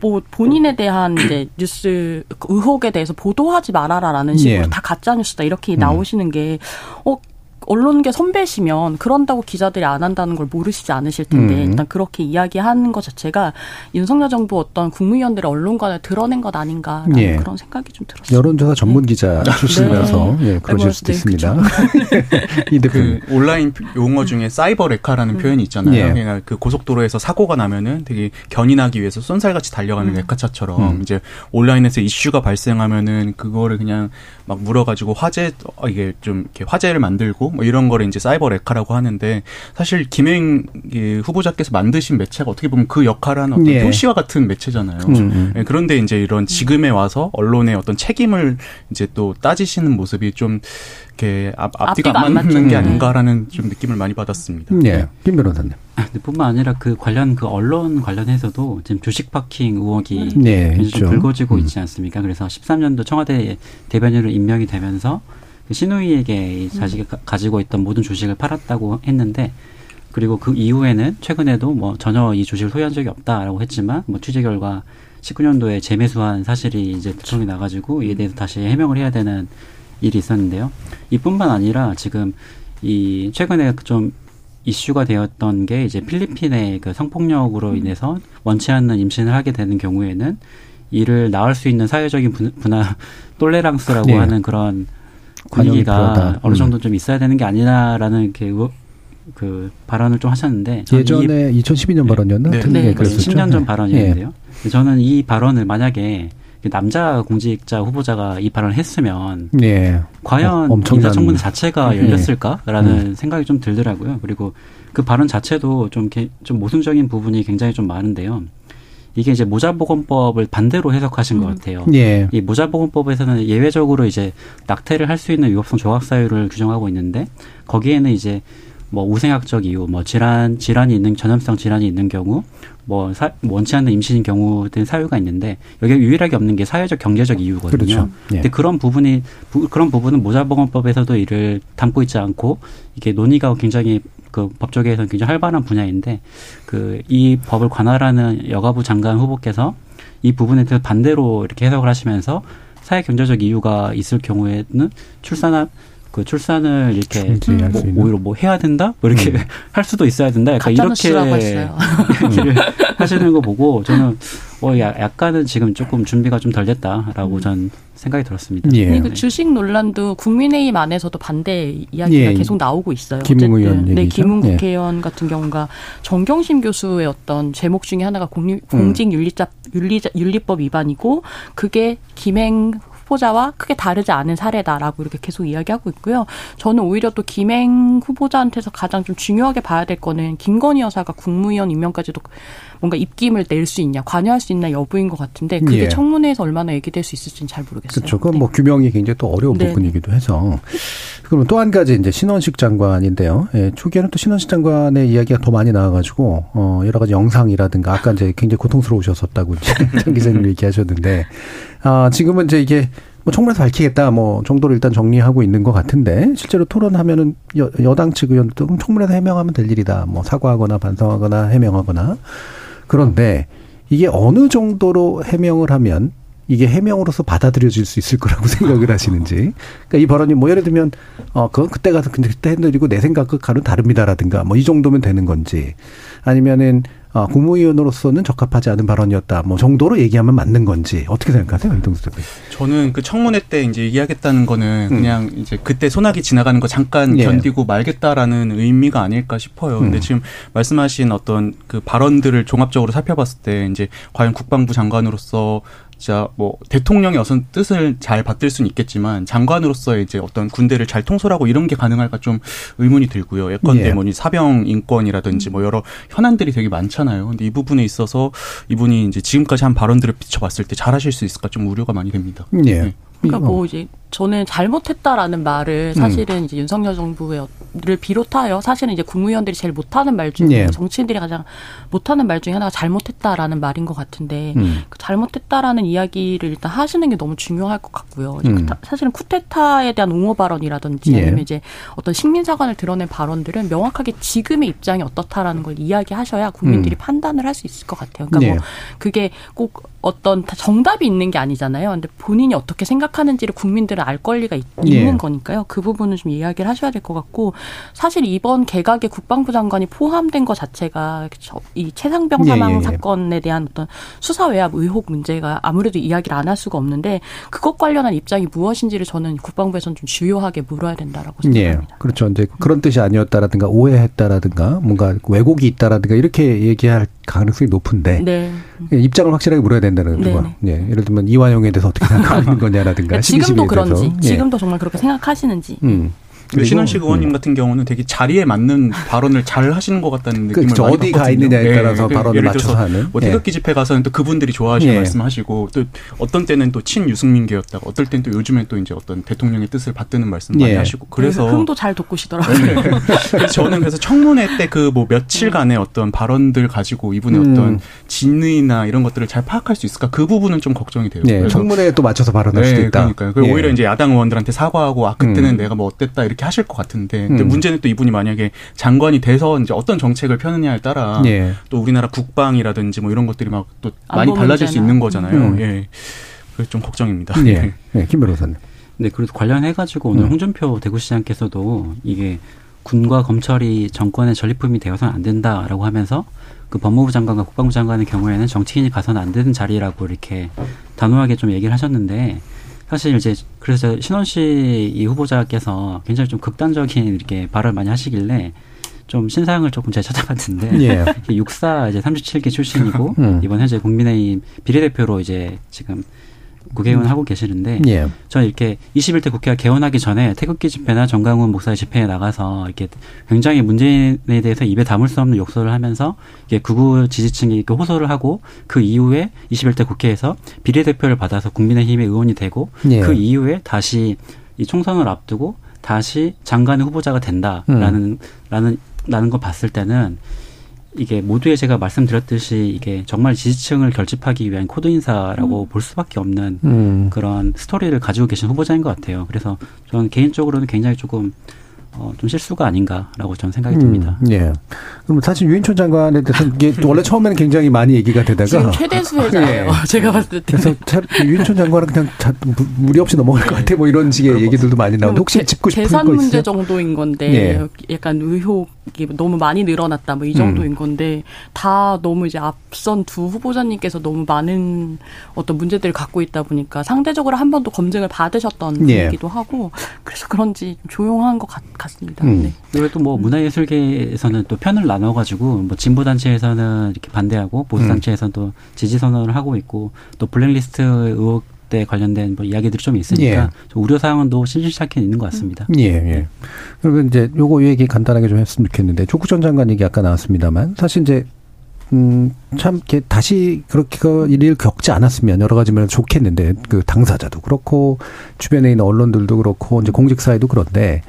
뭐 본인에 대한 이제 뉴스 그 의혹에 대해서 보도하지 말아라라는 식으로 예. 다 가짜 뉴스다 이렇게 나오시는 게 어 언론계 선배시면 그런다고 기자들이 안 한다는 걸 모르시지 않으실 텐데 음. 일단 그렇게 이야기하는 것 자체가 윤석열 정부 어떤 국무위원들의 언론관을 드러낸 것 아닌가라는 예. 그런 생각이 좀 들었어요. 여론조사 전문 기자 출신이라서 예, 그러실 네, 수도 네, 있습니다. 이 대표님. 그 온라인 용어 중에 사이버 레카라는 표현이 있잖아요. 예. 그러니까 그 고속도로에서 사고가 나면은 되게 견인하기 위해서 쏜살같이 달려가는 레카차처럼 음. 이제 온라인에서 이슈가 발생하면은 그거를 그냥 막 물어가지고 화제 어, 이게 좀 이렇게 화제를 만들고 뭐 이런 거를 이제 사이버 레카라고 하는데 사실 김행 이 후보자께서 만드신 매체가 어떻게 보면 그 역할을 하는 어떤 예. 표시와 같은 매체잖아요. 음, 음. 예, 그런데 이제 이런 지금에 와서 언론의 어떤 책임을 이제 또 따지시는 모습이 좀 이렇게 앞, 앞뒤가 앞뒤가 안안 맞는 맞죠. 게 아닌가라는 좀 느낌을 많이 받았습니다. 예, 김 변호사님. 아, 뿐만 아니라 그 관련 그 언론 관련해서도 지금 주식 파킹 의혹이 네. 좀 불거지고 음. 있지 않습니까? 그래서 13년도 청와대 대변인으로 임명이 되면서 그 신우이에게 이 자식이 가- 가지고 있던 모든 주식을 팔았다고 했는데 그리고 그 이후에는 최근에도 뭐 전혀 이 주식을 소유한 적이 없다라고 했지만 뭐 취재 결과 19년도에 재매수한 사실이 이제 들통이 나가지고 이에 대해서 다시 해명을 해야 되는 일이 있었는데요. 이뿐만 아니라 지금 이 최근에 좀 이슈가 되었던 게 이제 필리핀의 그 성폭력으로 인해서 원치 않는 임신을 하게 되는 경우에는 이를 낳을 수 있는 사회적인 분- 분화 똘레랑스라고 네. 하는 그런. 분위기가 어느 음. 정도 좀 있어야 되는 게 아니냐라는 이렇게 의- 그 발언을 좀 하셨는데 저는 이 예전에 2012년 발언이었나? 네. 틀리게 네. 그랬었죠. 10년 전 예. 발언이었는데요. 저는 이 발언을 만약에 그 남자 공직자 후보자가 이 발언을 했으면 예. 과연 어, 인사청문회 자체가 예. 열렸을까라는 생각이 좀 들더라고요. 그리고 그 발언 자체도 좀, 게- 좀 모순적인 부분이 굉장히 좀 많은데요. 이게 이제 모자보건법을 반대로 해석하신 것 같아요. 예. 이 모자보건법에서는 예외적으로 이제 낙태를 할 수 있는 위법성 조각 사유를 규정하고 있는데 거기에는 이제 뭐 우생학적 이유, 뭐 질환 질환이 있는 전염성 질환이 있는 경우, 뭐 사, 원치 않는 임신인 경우 등 사유가 있는데 여기 유일하게 없는 게 사회적 경제적 이유거든요. 그렇죠. 예. 근데 그런 부분이 부, 그런 부분은 모자보건법에서도 이를 담고 있지 않고 이게 논의가 굉장히 그 법조계에서는 굉장히 활발한 분야인데 그 이 법을 관할하는 여가부 장관 후보께서 이 부분에 대해서 반대로 이렇게 해석을 하시면서 사회 경제적 이유가 있을 경우에는 출산한 그 출산을 이렇게 뭐. 오히려 뭐 해야 된다 뭐 이렇게 음. 할 수도 있어야 된다 약간 이렇게. 얘기를 하시는 거 보고 저는 어 야- 약간은 지금 조금 준비가 좀 덜 됐다라고 전 생각이 들었습니다. 예. 그 주식 논란도 국민의힘 안에서도 반대 이야기가 예. 계속 나오고 있어요. 김웅 의원 네, 얘기죠. 김웅 예. 국회의원 같은 경우가 정경심 교수의 어떤 제목 중에 하나가 음. 공리, 공직 윤리법 윤리, 윤리법 위반이고 그게 김행 후보자와 크게 다르지 않은 사례다라고 이렇게 계속 이야기하고 있고요. 저는 오히려 또 김행 후보자한테서 가장 좀 중요하게 봐야 될 거는 김건희 여사가 국무위원 임명까지도 뭔가 입김을 낼 수 있냐, 관여할 수 있냐 여부인 것 같은데 그게 예. 청문회에서 얼마나 얘기될 수 있을지는 잘 모르겠어요. 그렇죠. 그건 네. 뭐 규명이 굉장히 또 어려운 네. 부분이기도 해서. 그러면 또한 가지 이제 신원식 장관인데요. 예, 초기에는 또 신원식 장관의 이야기가 더 많이 나와가지고 어 여러 가지 영상이라든가 아까 이제 굉장히 고통스러우셨었다고 이제 장 기자님 얘기하셨는데 아 지금은 이제 이게 뭐 청문회에서 밝히겠다 뭐 정도로 일단 정리하고 있는 것 같은데 실제로 토론하면은 여, 여당 측 의원도 청문회에서 해명하면 될 일이다. 뭐 사과하거나 반성하거나 해명하거나 그런데 이게 어느 정도로 해명을 하면 이게 해명으로서 받아들여질 수 있을 거라고 생각을 하시는지. 그러니까 이 발언이 뭐 예를 들면 어 그건 그때 가서 그때 했는데리고 내 생각과는 다릅니다라든가 뭐 이 정도면 되는 건지 아니면은 어, 국무위원으로서는 적합하지 않은 발언이었다. 뭐 정도로 얘기하면 맞는 건지 어떻게 생각하세요, 이동수 대표? 저는 그 청문회 때 이제 얘기하겠다는 거는 음. 그냥 이제 그때 소나기 지나가는 거 잠깐 예. 견디고 말겠다라는 의미가 아닐까 싶어요. 근데 음. 지금 말씀하신 어떤 그 발언들을 종합적으로 살펴봤을 때 이제 과연 국방부 장관으로서 진짜 뭐 대통령의 어떤 뜻을 잘 받들 수는 있겠지만 장관으로서 이제 어떤 군대를 잘 통솔하고 이런 게 가능할까 좀 의문이 들고요. 예컨대 예. 뭐니 사병 인권이라든지 뭐 여러 현안들이 되게 많잖아요. 근데 이 부분에 있어서 이분이 이제 지금까지 한 발언들을 비춰봤을 때 잘하실 수 있을까 좀 우려가 많이 됩니다. 예. 네. 그러니까 뭐 이제 저는 잘못했다라는 말을 음. 사실은 음. 이제 윤석열 정부를 비롯하여 사실은 이제 국무위원들이 제일 못하는 말 중에 예. 정치인들이 가장 못하는 말 중에 하나가 잘못했다라는 말인 것 같은데 음. 그 잘못했다라는 이야기를 일단 하시는 게 너무 중요할 것 같고요. 음. 사실은 쿠데타에 대한 옹호 발언이라든지 예. 아니면 이제 어떤 식민사관을 드러낸 발언들은 명확하게 지금의 입장이 어떻다라는 걸 이야기하셔야 국민들이 음. 판단을 할 수 있을 것 같아요. 그러니까 뭐 예. 뭐 그게 꼭 어떤 정답이 있는 게 아니잖아요. 근데 본인이 어떻게 생각하는지를 국민들 은알 권리가 있, 예. 는 거니까요. 그 부분은 좀 이야기를 하셔야 될 것 같고 사실 이번 개각에 국방부 장관이 포함된 것 자체가 이 최상병 사망 예, 예, 예. 사건에 대한 어떤 수사 외압 의혹 문제가 아무래도 이야기를 안 할 수가 없는데 그것 관련한 입장이 무엇인지를 저는 국방부에서는 좀 주요하게 물어야 된다라고 생각합니다. 예. 그렇죠. 이제 그런 뜻이 아니었다라든가 오해했다라든가 뭔가 왜곡이 있다라든가 이렇게 얘기할 가능성이 높은데 네. 입장을 확실하게 물어야 된다는 네, 거. 네. 예. 예를 들면 이완용에 대해서 어떻게 생각하는 거냐라든가 그러니까 지금도 그런지 예. 지금도 정말 그렇게 생각하시는지. 음. 신원식 의원님 음. 같은 경우는 되게 자리에 맞는 발언을 잘 하시는 것 같다는 느낌을 그렇죠. 많이 어디 가 있느냐에 네. 따라서 네. 발언을 예를 맞춰서 하는. 뭐 태극기 예. 집회 가서는 또 그분들이 좋아하시는 예. 말씀하시고 또 어떤 때는 또 친 유승민 계였다가 어떨 때는 또 요즘에 또 이제 어떤 대통령의 뜻을 받드는 말씀 많이 예. 하시고 그래서 흥도 잘 돋구시더라고요. 네. 그래서 저는 그래서 청문회 때 그 뭐 며칠간의 어떤 발언들 가지고 이분의 음. 어떤 진의나 이런 것들을 잘 파악할 수 있을까 그 부분은 좀 걱정이 돼요. 네. 청문회에 또 맞춰서 발언할 수도 있다. 그러니까요. 그 오히려 이제 야당 의원들한테 사과하고 아 그때는 음. 내가 뭐 어땠다 이렇게 하실 것 같은데 네. 근데 음. 문제는 또 이분이 만약에 장관이 돼서 이제 어떤 정책을 펴느냐에 따라 예. 또 우리나라 국방이라든지 뭐 이런 것들이 막 또 많이 달라질 수 있는 거잖아요. 음. 예. 그래서 좀 걱정입니다. 예. 네. 김 변호사님. 네, 그래서 관련해가지고 오늘 음. 홍준표 대구시장께서도 이게 군과 검찰이 정권의 전리품이 되어서는 안 된다라고 하면서 그 법무부 장관과 국방부 장관의 경우에는 정치인이 가서는 안 되는 자리라고 이렇게 단호하게 좀 얘기를 하셨는데 사실 이제 그래서 신원 씨 이 후보자께서 굉장히 좀 극단적인 이렇게 발언을 많이 하시길래 좀 신상을 조금 제가 찾아봤는데 예. 육사 이제 37기 출신이고 음. 이번 현재 국민의힘 비례대표로 이제 지금 국회의원 하고 계시는데 예. 저는 이렇게 21대 국회가 개원하기 전에 태극기 집회나 전광훈 목사의 집회에 나가서 이렇게 굉장히 문재인에 대해서 입에 담을 수 없는 욕설을 하면서 이게 극우 지지층이 이렇게 호소를 하고 그 이후에 21대 국회에서 비례대표를 받아서 국민의힘의 의원이 되고 예. 그 이후에 다시 이 총선을 앞두고 다시 장관의 후보자가 된다라는 음. 라는 라는 거 봤을 때는 이게 모두에 제가 말씀드렸듯이 이게 정말 지지층을 결집하기 위한 코드 인사라고 음. 볼 수밖에 없는 음. 그런 스토리를 가지고 계신 후보자인 것 같아요. 그래서 저는 개인적으로는 굉장히 조금 어, 좀 실수가 아닌가라고 저는 생각이 듭니다. 음, 예. 그럼 사실 유인촌 장관에 대해서 이게 원래 처음에는 굉장히 많이 얘기가 되다가 지금 최대 수혜자예요. 예. 제가 봤을 때. 그래서 유인촌 장관은 그냥 자, 무리 없이 넘어갈 것 같아 뭐 이런 식의 얘기들도 많이 나오는데 혹시 짚고 싶은 재산 문제 정도인 건데 예. 약간 의혹 이게 너무 많이 늘어났다 뭐 이 정도인 음. 건데 다 너무 이제 앞선 두 후보자님께서 너무 많은 어떤 문제들을 갖고 있다 보니까 상대적으로 한 번도 검증을 받으셨던 예. 분이기도 하고 그래서 그런지 조용한 것 같, 습니다 음. 네. 그리고 또 뭐 문화예술계에서는 또 편을 나눠가지고 뭐 진보 단체에서는 이렇게 반대하고 보수 음. 단체에서는 또 지지 선언을 하고 있고 또 블랙리스트 의혹 때 관련된 뭐 이야기들이 좀 있으니까 예. 좀 우려 사항은 또 실실찮게 있는 것 같습니다. 예, 예. 그리고 이제 요거 얘기 간단하게 좀 했으면 좋겠는데 조국 전 장관 얘기 아까 나왔습니다만 사실 이제 음, 참, 이렇게 다시 그렇게 그 일을 겪지 않았으면 여러 가지 면에서 좋겠는데, 그 당사자도 그렇고, 주변에 있는 언론들도 그렇고, 이제 공직사회도 그런데,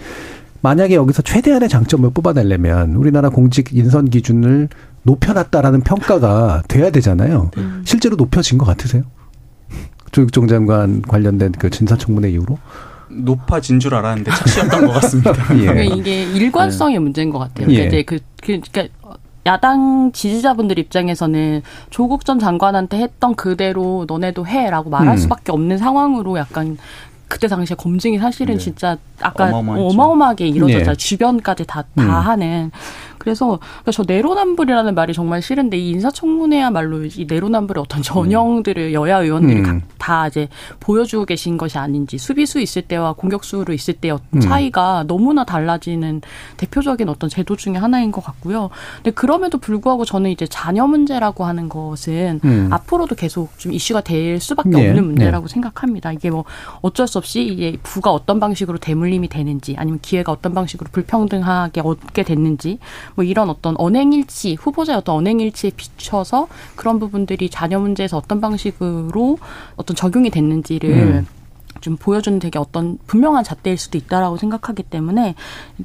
만약에 여기서 최대한의 장점을 뽑아내려면 우리나라 공직 인선 기준을 높여놨다라는 평가가 돼야 되잖아요. 음. 실제로 높여진 것 같으세요? 조육종 장관 관련된 그 진사청문회 이후로 높아진 줄 알았는데 착시였던 것 같습니다. 예. 그러니까 이게 일관성의 문제인 것 같아요. 그러니까 예. 이제 그, 그, 그러니까 야당 지지자분들 입장에서는 조국 전 장관한테 했던 그대로 너네도 해라고 말할 음. 수밖에 없는 상황으로 약간 그때 당시에 검증이 사실은 네. 진짜 아까. 어마어마하게 이루어졌잖아요. 네. 주변까지 다, 다 음. 하는. 그래서 그러니까 저 내로남불이라는 말이 정말 싫은데 이 인사청문회야말로 이 내로남불의 어떤 전형들을 여야 의원들이 음. 각- 다 이제 보여주고 계신 것이 아닌지 수비수 있을 때와 공격수로 있을 때의 음. 차이가 너무나 달라지는 대표적인 어떤 제도 중에 하나인 것 같고요. 근데 그럼에도 불구하고 저는 이제 자녀 문제라고 하는 것은 음. 앞으로도 계속 좀 이슈가 될 수밖에 네, 없는 문제라고 생각합니다. 이게 뭐 어쩔 수 없이 이게 부가 어떤 방식으로 대물림이 되는지 아니면 기회가 어떤 방식으로 불평등하게 얻게 됐는지 뭐 이런 어떤 언행일치 후보자의 어떤 언행일치에 비춰서 그런 부분들이 자녀 문제에서 어떤 방식으로 어떤 적용이 됐는지를 음. 좀 보여주는 되게 어떤 분명한 잣대일 수도 있다라고 생각하기 때문에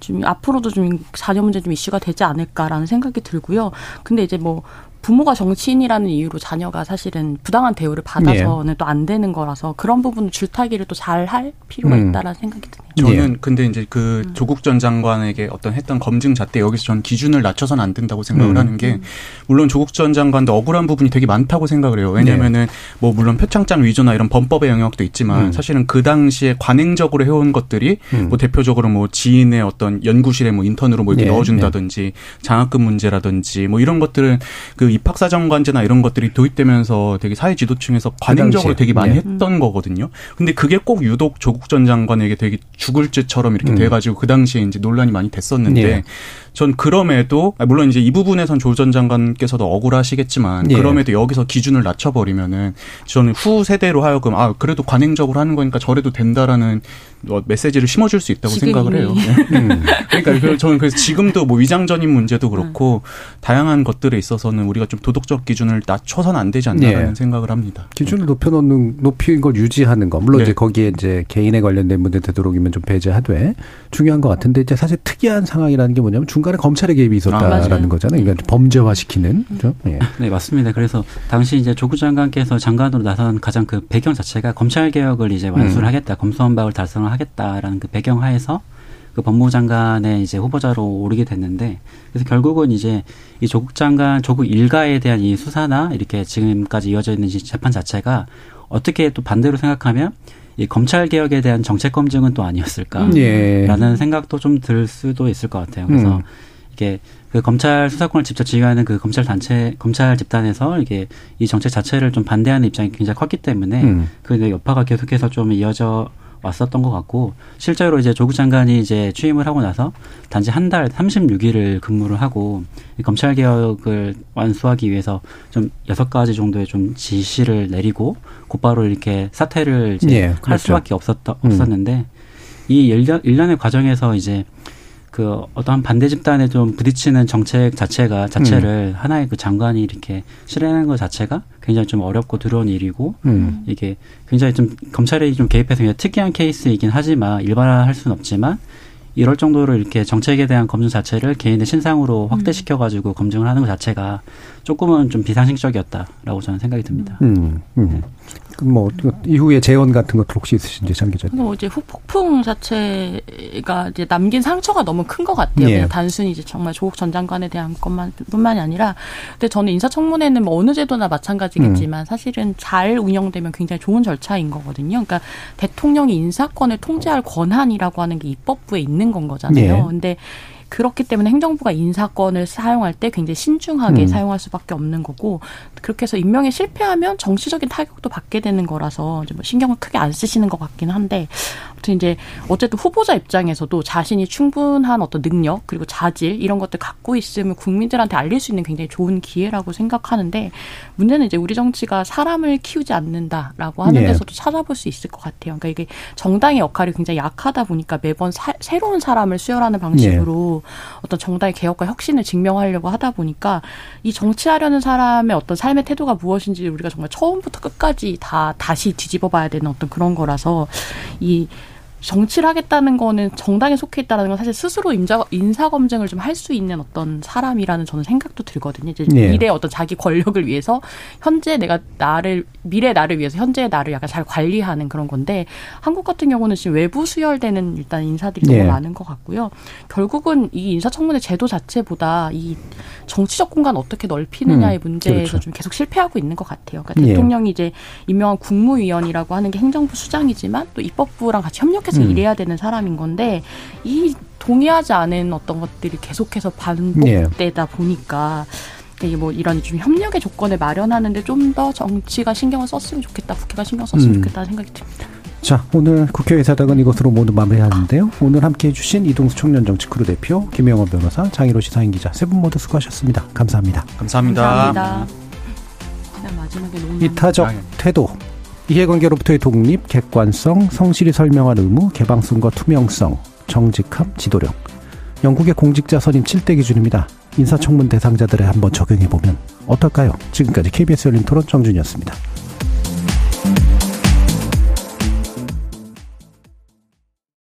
좀 앞으로도 좀 자녀 문제 좀 이슈가 되지 않을까라는 생각이 들고요. 근데 이제 뭐 부모가 정치인이라는 이유로 자녀가 사실은 부당한 대우를 받아서는 또안 되는 거라서 그런 부분을 줄타기를 또 잘 할 필요가 음. 있다라는 생각이 드네요. 저는 근데 이제 그 조국 전 장관에게 어떤 했던 검증 잣대 여기서 전 기준을 낮춰서는 안 된다고 생각을 음. 하는 게 물론 조국 전 장관도 억울한 부분이 되게 많다고 생각을 해요. 왜냐면은 뭐 물론 표창장 위조나 이런 범법의 영역도 있지만 음. 사실은 그 당시에 관행적으로 해온 것들이 음. 뭐 대표적으로 뭐 지인의 어떤 연구실에 뭐 인턴으로 뭐 이렇게 예, 넣어준다든지 장학금 문제라든지 뭐 이런 것들은 그 입학사정관제나 이런 것들이 도입되면서 되게 사회 지도층에서 관행적으로 당시에. 되게 많이 예. 했던 거거든요. 근데 그게 꼭 유독 조국 전 장관에게 되게 죽을 죄처럼 이렇게 음. 돼가지고 그 당시에 이제 논란이 많이 됐었는데 예. 전 그럼에도 아, 물론 이제 이 부분에선 조 전 장관께서도 억울하시겠지만 예. 그럼에도 여기서 기준을 낮춰버리면은 저는 후 세대로 하여금 아 그래도 관행적으로 하는 거니까 저래도 된다라는 어, 메시지를 심어줄 수 있다고 지금 생각을. 해요. 음. 그러니까 그- 저는 그래서 지금도 뭐 위장전입 문제도 그렇고 다양한 것들에 있어서는 우리가 좀 도덕적 기준을 낮춰서는 안 되지 않나라는 예. 생각을 합니다. 기준을 높여놓는 높인 걸 유지하는 거 물론 네. 이제 거기에 이제 개인에 관련된 문제 되도록이면 좀 배제하되 중요한 것 같은데 이제 사실 특이한 상황이라는 게 뭐냐면 중 간에 검찰의 개입이 아, 있었다라는 맞아요. 거잖아요. 그러니까 범죄화시키는 그죠? 예. 네, 맞습니다. 그래서 당시 이제 조국 장관께서 장관으로 나선 가장 그 배경 자체가 검찰 개혁을 이제 완수를 음. 하겠다, 검수완박을 달성을 하겠다라는 그 배경 하에서 그 법무부 장관의 이제 후보자로 오르게 됐는데 그래서 결국은 이제 이 조국 장관, 조국 일가에 대한 이 수사나 이렇게 지금까지 이어져 있는 이 재판 자체가 어떻게 또 반대로 생각하면 이 검찰 개혁에 대한 정책 검증은 또 아니었을까? 예. 라는 생각도 좀 들 수도 있을 것 같아요. 그래서 음. 이게 그 검찰 수사권을 직접 지휘하는 그 검찰 단체 검찰 집단에서 이게 이 정책 자체를 좀 반대하는 입장이 굉장히 컸기 때문에 음. 그 여파가 계속해서 좀 이어져 왔었던 것 같고 실제로 이제 조국 장관이 이제 취임을 하고 나서 단지 한 달 36일을 근무를 하고 이 검찰 개혁을 완수하기 위해서 좀 여섯 가지 정도의 좀 지시를 내리고 곧바로 이렇게 사퇴를 이제 예, 할 그렇죠. 수밖에 없었던 음. 없었는데 이 일년 일년의 과정에서 이제 그 어떠한 반대 집단에 좀 부딪히는 정책 자체가 자체를 하나의 그 장관이 이렇게 실행하는 것 자체가 굉장히 좀 어렵고 두려운 일이고 음. 이게 굉장히 좀 검찰이 좀 개입해서 굉장히 특이한 케이스이긴 하지만 일반화할 수는 없지만 이럴 정도로 이렇게 정책에 대한 검증 자체를 개인의 신상으로 확대시켜 가지고 검증을 하는 것 자체가 조금은 좀 비상식적이었다라고 저는 생각이 듭니다. 음. 음. 그뭐 이후에 재원 같은 것도 혹시 있으신지 장 기자님. 뭐 이제 후폭풍 자체가 이제 남긴 상처가 너무 큰 것 같아요. 예. 단순히 이제 정말 조국 전 장관에 대한 것만 뿐만이 아니라, 근데 저는 인사청문회는 뭐 어느 제도나 마찬가지겠지만 음. 사실은 잘 운영되면 굉장히 좋은 절차인 거거든요. 그러니까 대통령이 인사권을 통제할 권한이라고 하는 게 입법부에 있는 건 거잖아요. 예. 근데 그렇기 때문에 행정부가 인사권을 사용할 때 굉장히 신중하게 음. 사용할 수밖에 없는 거고 그렇게 해서 임명에 실패하면 정치적인 타격도 받게 되는 거라서 이제 뭐 신경을 크게 안 쓰시는 것 같기는 한데 아무튼 이제 어쨌든 후보자 입장에서도 자신이 충분한 어떤 능력 그리고 자질 이런 것들 갖고 있으면 국민들한테 알릴 수 있는 굉장히 좋은 기회라고 생각하는데 문제는 이제 우리 정치가 사람을 키우지 않는다라고 하는 예. 데서도 찾아볼 수 있을 것 같아요. 그러니까 이게 정당의 역할이 굉장히 약하다 보니까 매번 사- 새로운 사람을 수혈하는 방식으로 어떤 정당의 개혁과 혁신을 증명하려고 하다 보니까 이 정치하려는 사람의 어떤 삶의 태도가 무엇인지 우리가 정말 처음부터 끝까지 다 다시 뒤집어 봐야 되는 어떤 그런 거라서 이 정치를 하겠다는 거는 정당에 속해 있다는 건 사실 스스로 인자, 인사 검증을 좀 할 수 있는 어떤 사람이라는 저는 생각도 들거든요. 이제 예. 미래 어떤 자기 권력을 위해서 현재 내가 나를 미래 나를 위해서 현재의 나를 약간 잘 관리하는 그런 건데 한국 같은 경우는 지금 외부 수혈되는 일단 인사들이 예. 너무 많은 것 같고요. 결국은 이 인사청문회 제도 자체보다 이 정치적 공간 어떻게 넓히느냐의 음, 문제에서 그렇죠. 좀 계속 실패하고 있는 것 같아요. 그러니까 예. 대통령이 이제 임명한 국무위원이라고 하는 게 행정부 수장이지만 또 입법부랑 같이 협력해서 음. 일해야 되는 사람인 건데 이 동의하지 않은 어떤 것들이 계속해서 반복되다 보니까 이게 뭐 이런 좀 협력의 조건을 마련하는데 좀 더 정치가 신경을 썼으면 좋겠다, 국회가 신경 썼으면 음. 좋겠다는 생각이 듭니다. 자, 오늘 국회 의사당은 이것으로 모두 마무리하는데요. 오늘 함께 해주신 이동수 청년 정치 크루 대표, 김영원 변호사, 장일호 시사인 기자 세 분 모두 수고하셨습니다. 감사합니다. 감사합니다. 감사합니다. 이타적 아, 예. 태도, 이해관계로부터의 독립, 객관성, 성실히 설명할 의무, 개방성과 투명성, 정직함, 지도력. 영국의 공직자 선임 7대 기준입니다. 인사청문 대상자들에 한번 적용해보면 어떨까요? 지금까지 KBS 열린 토론 정준희였습니다.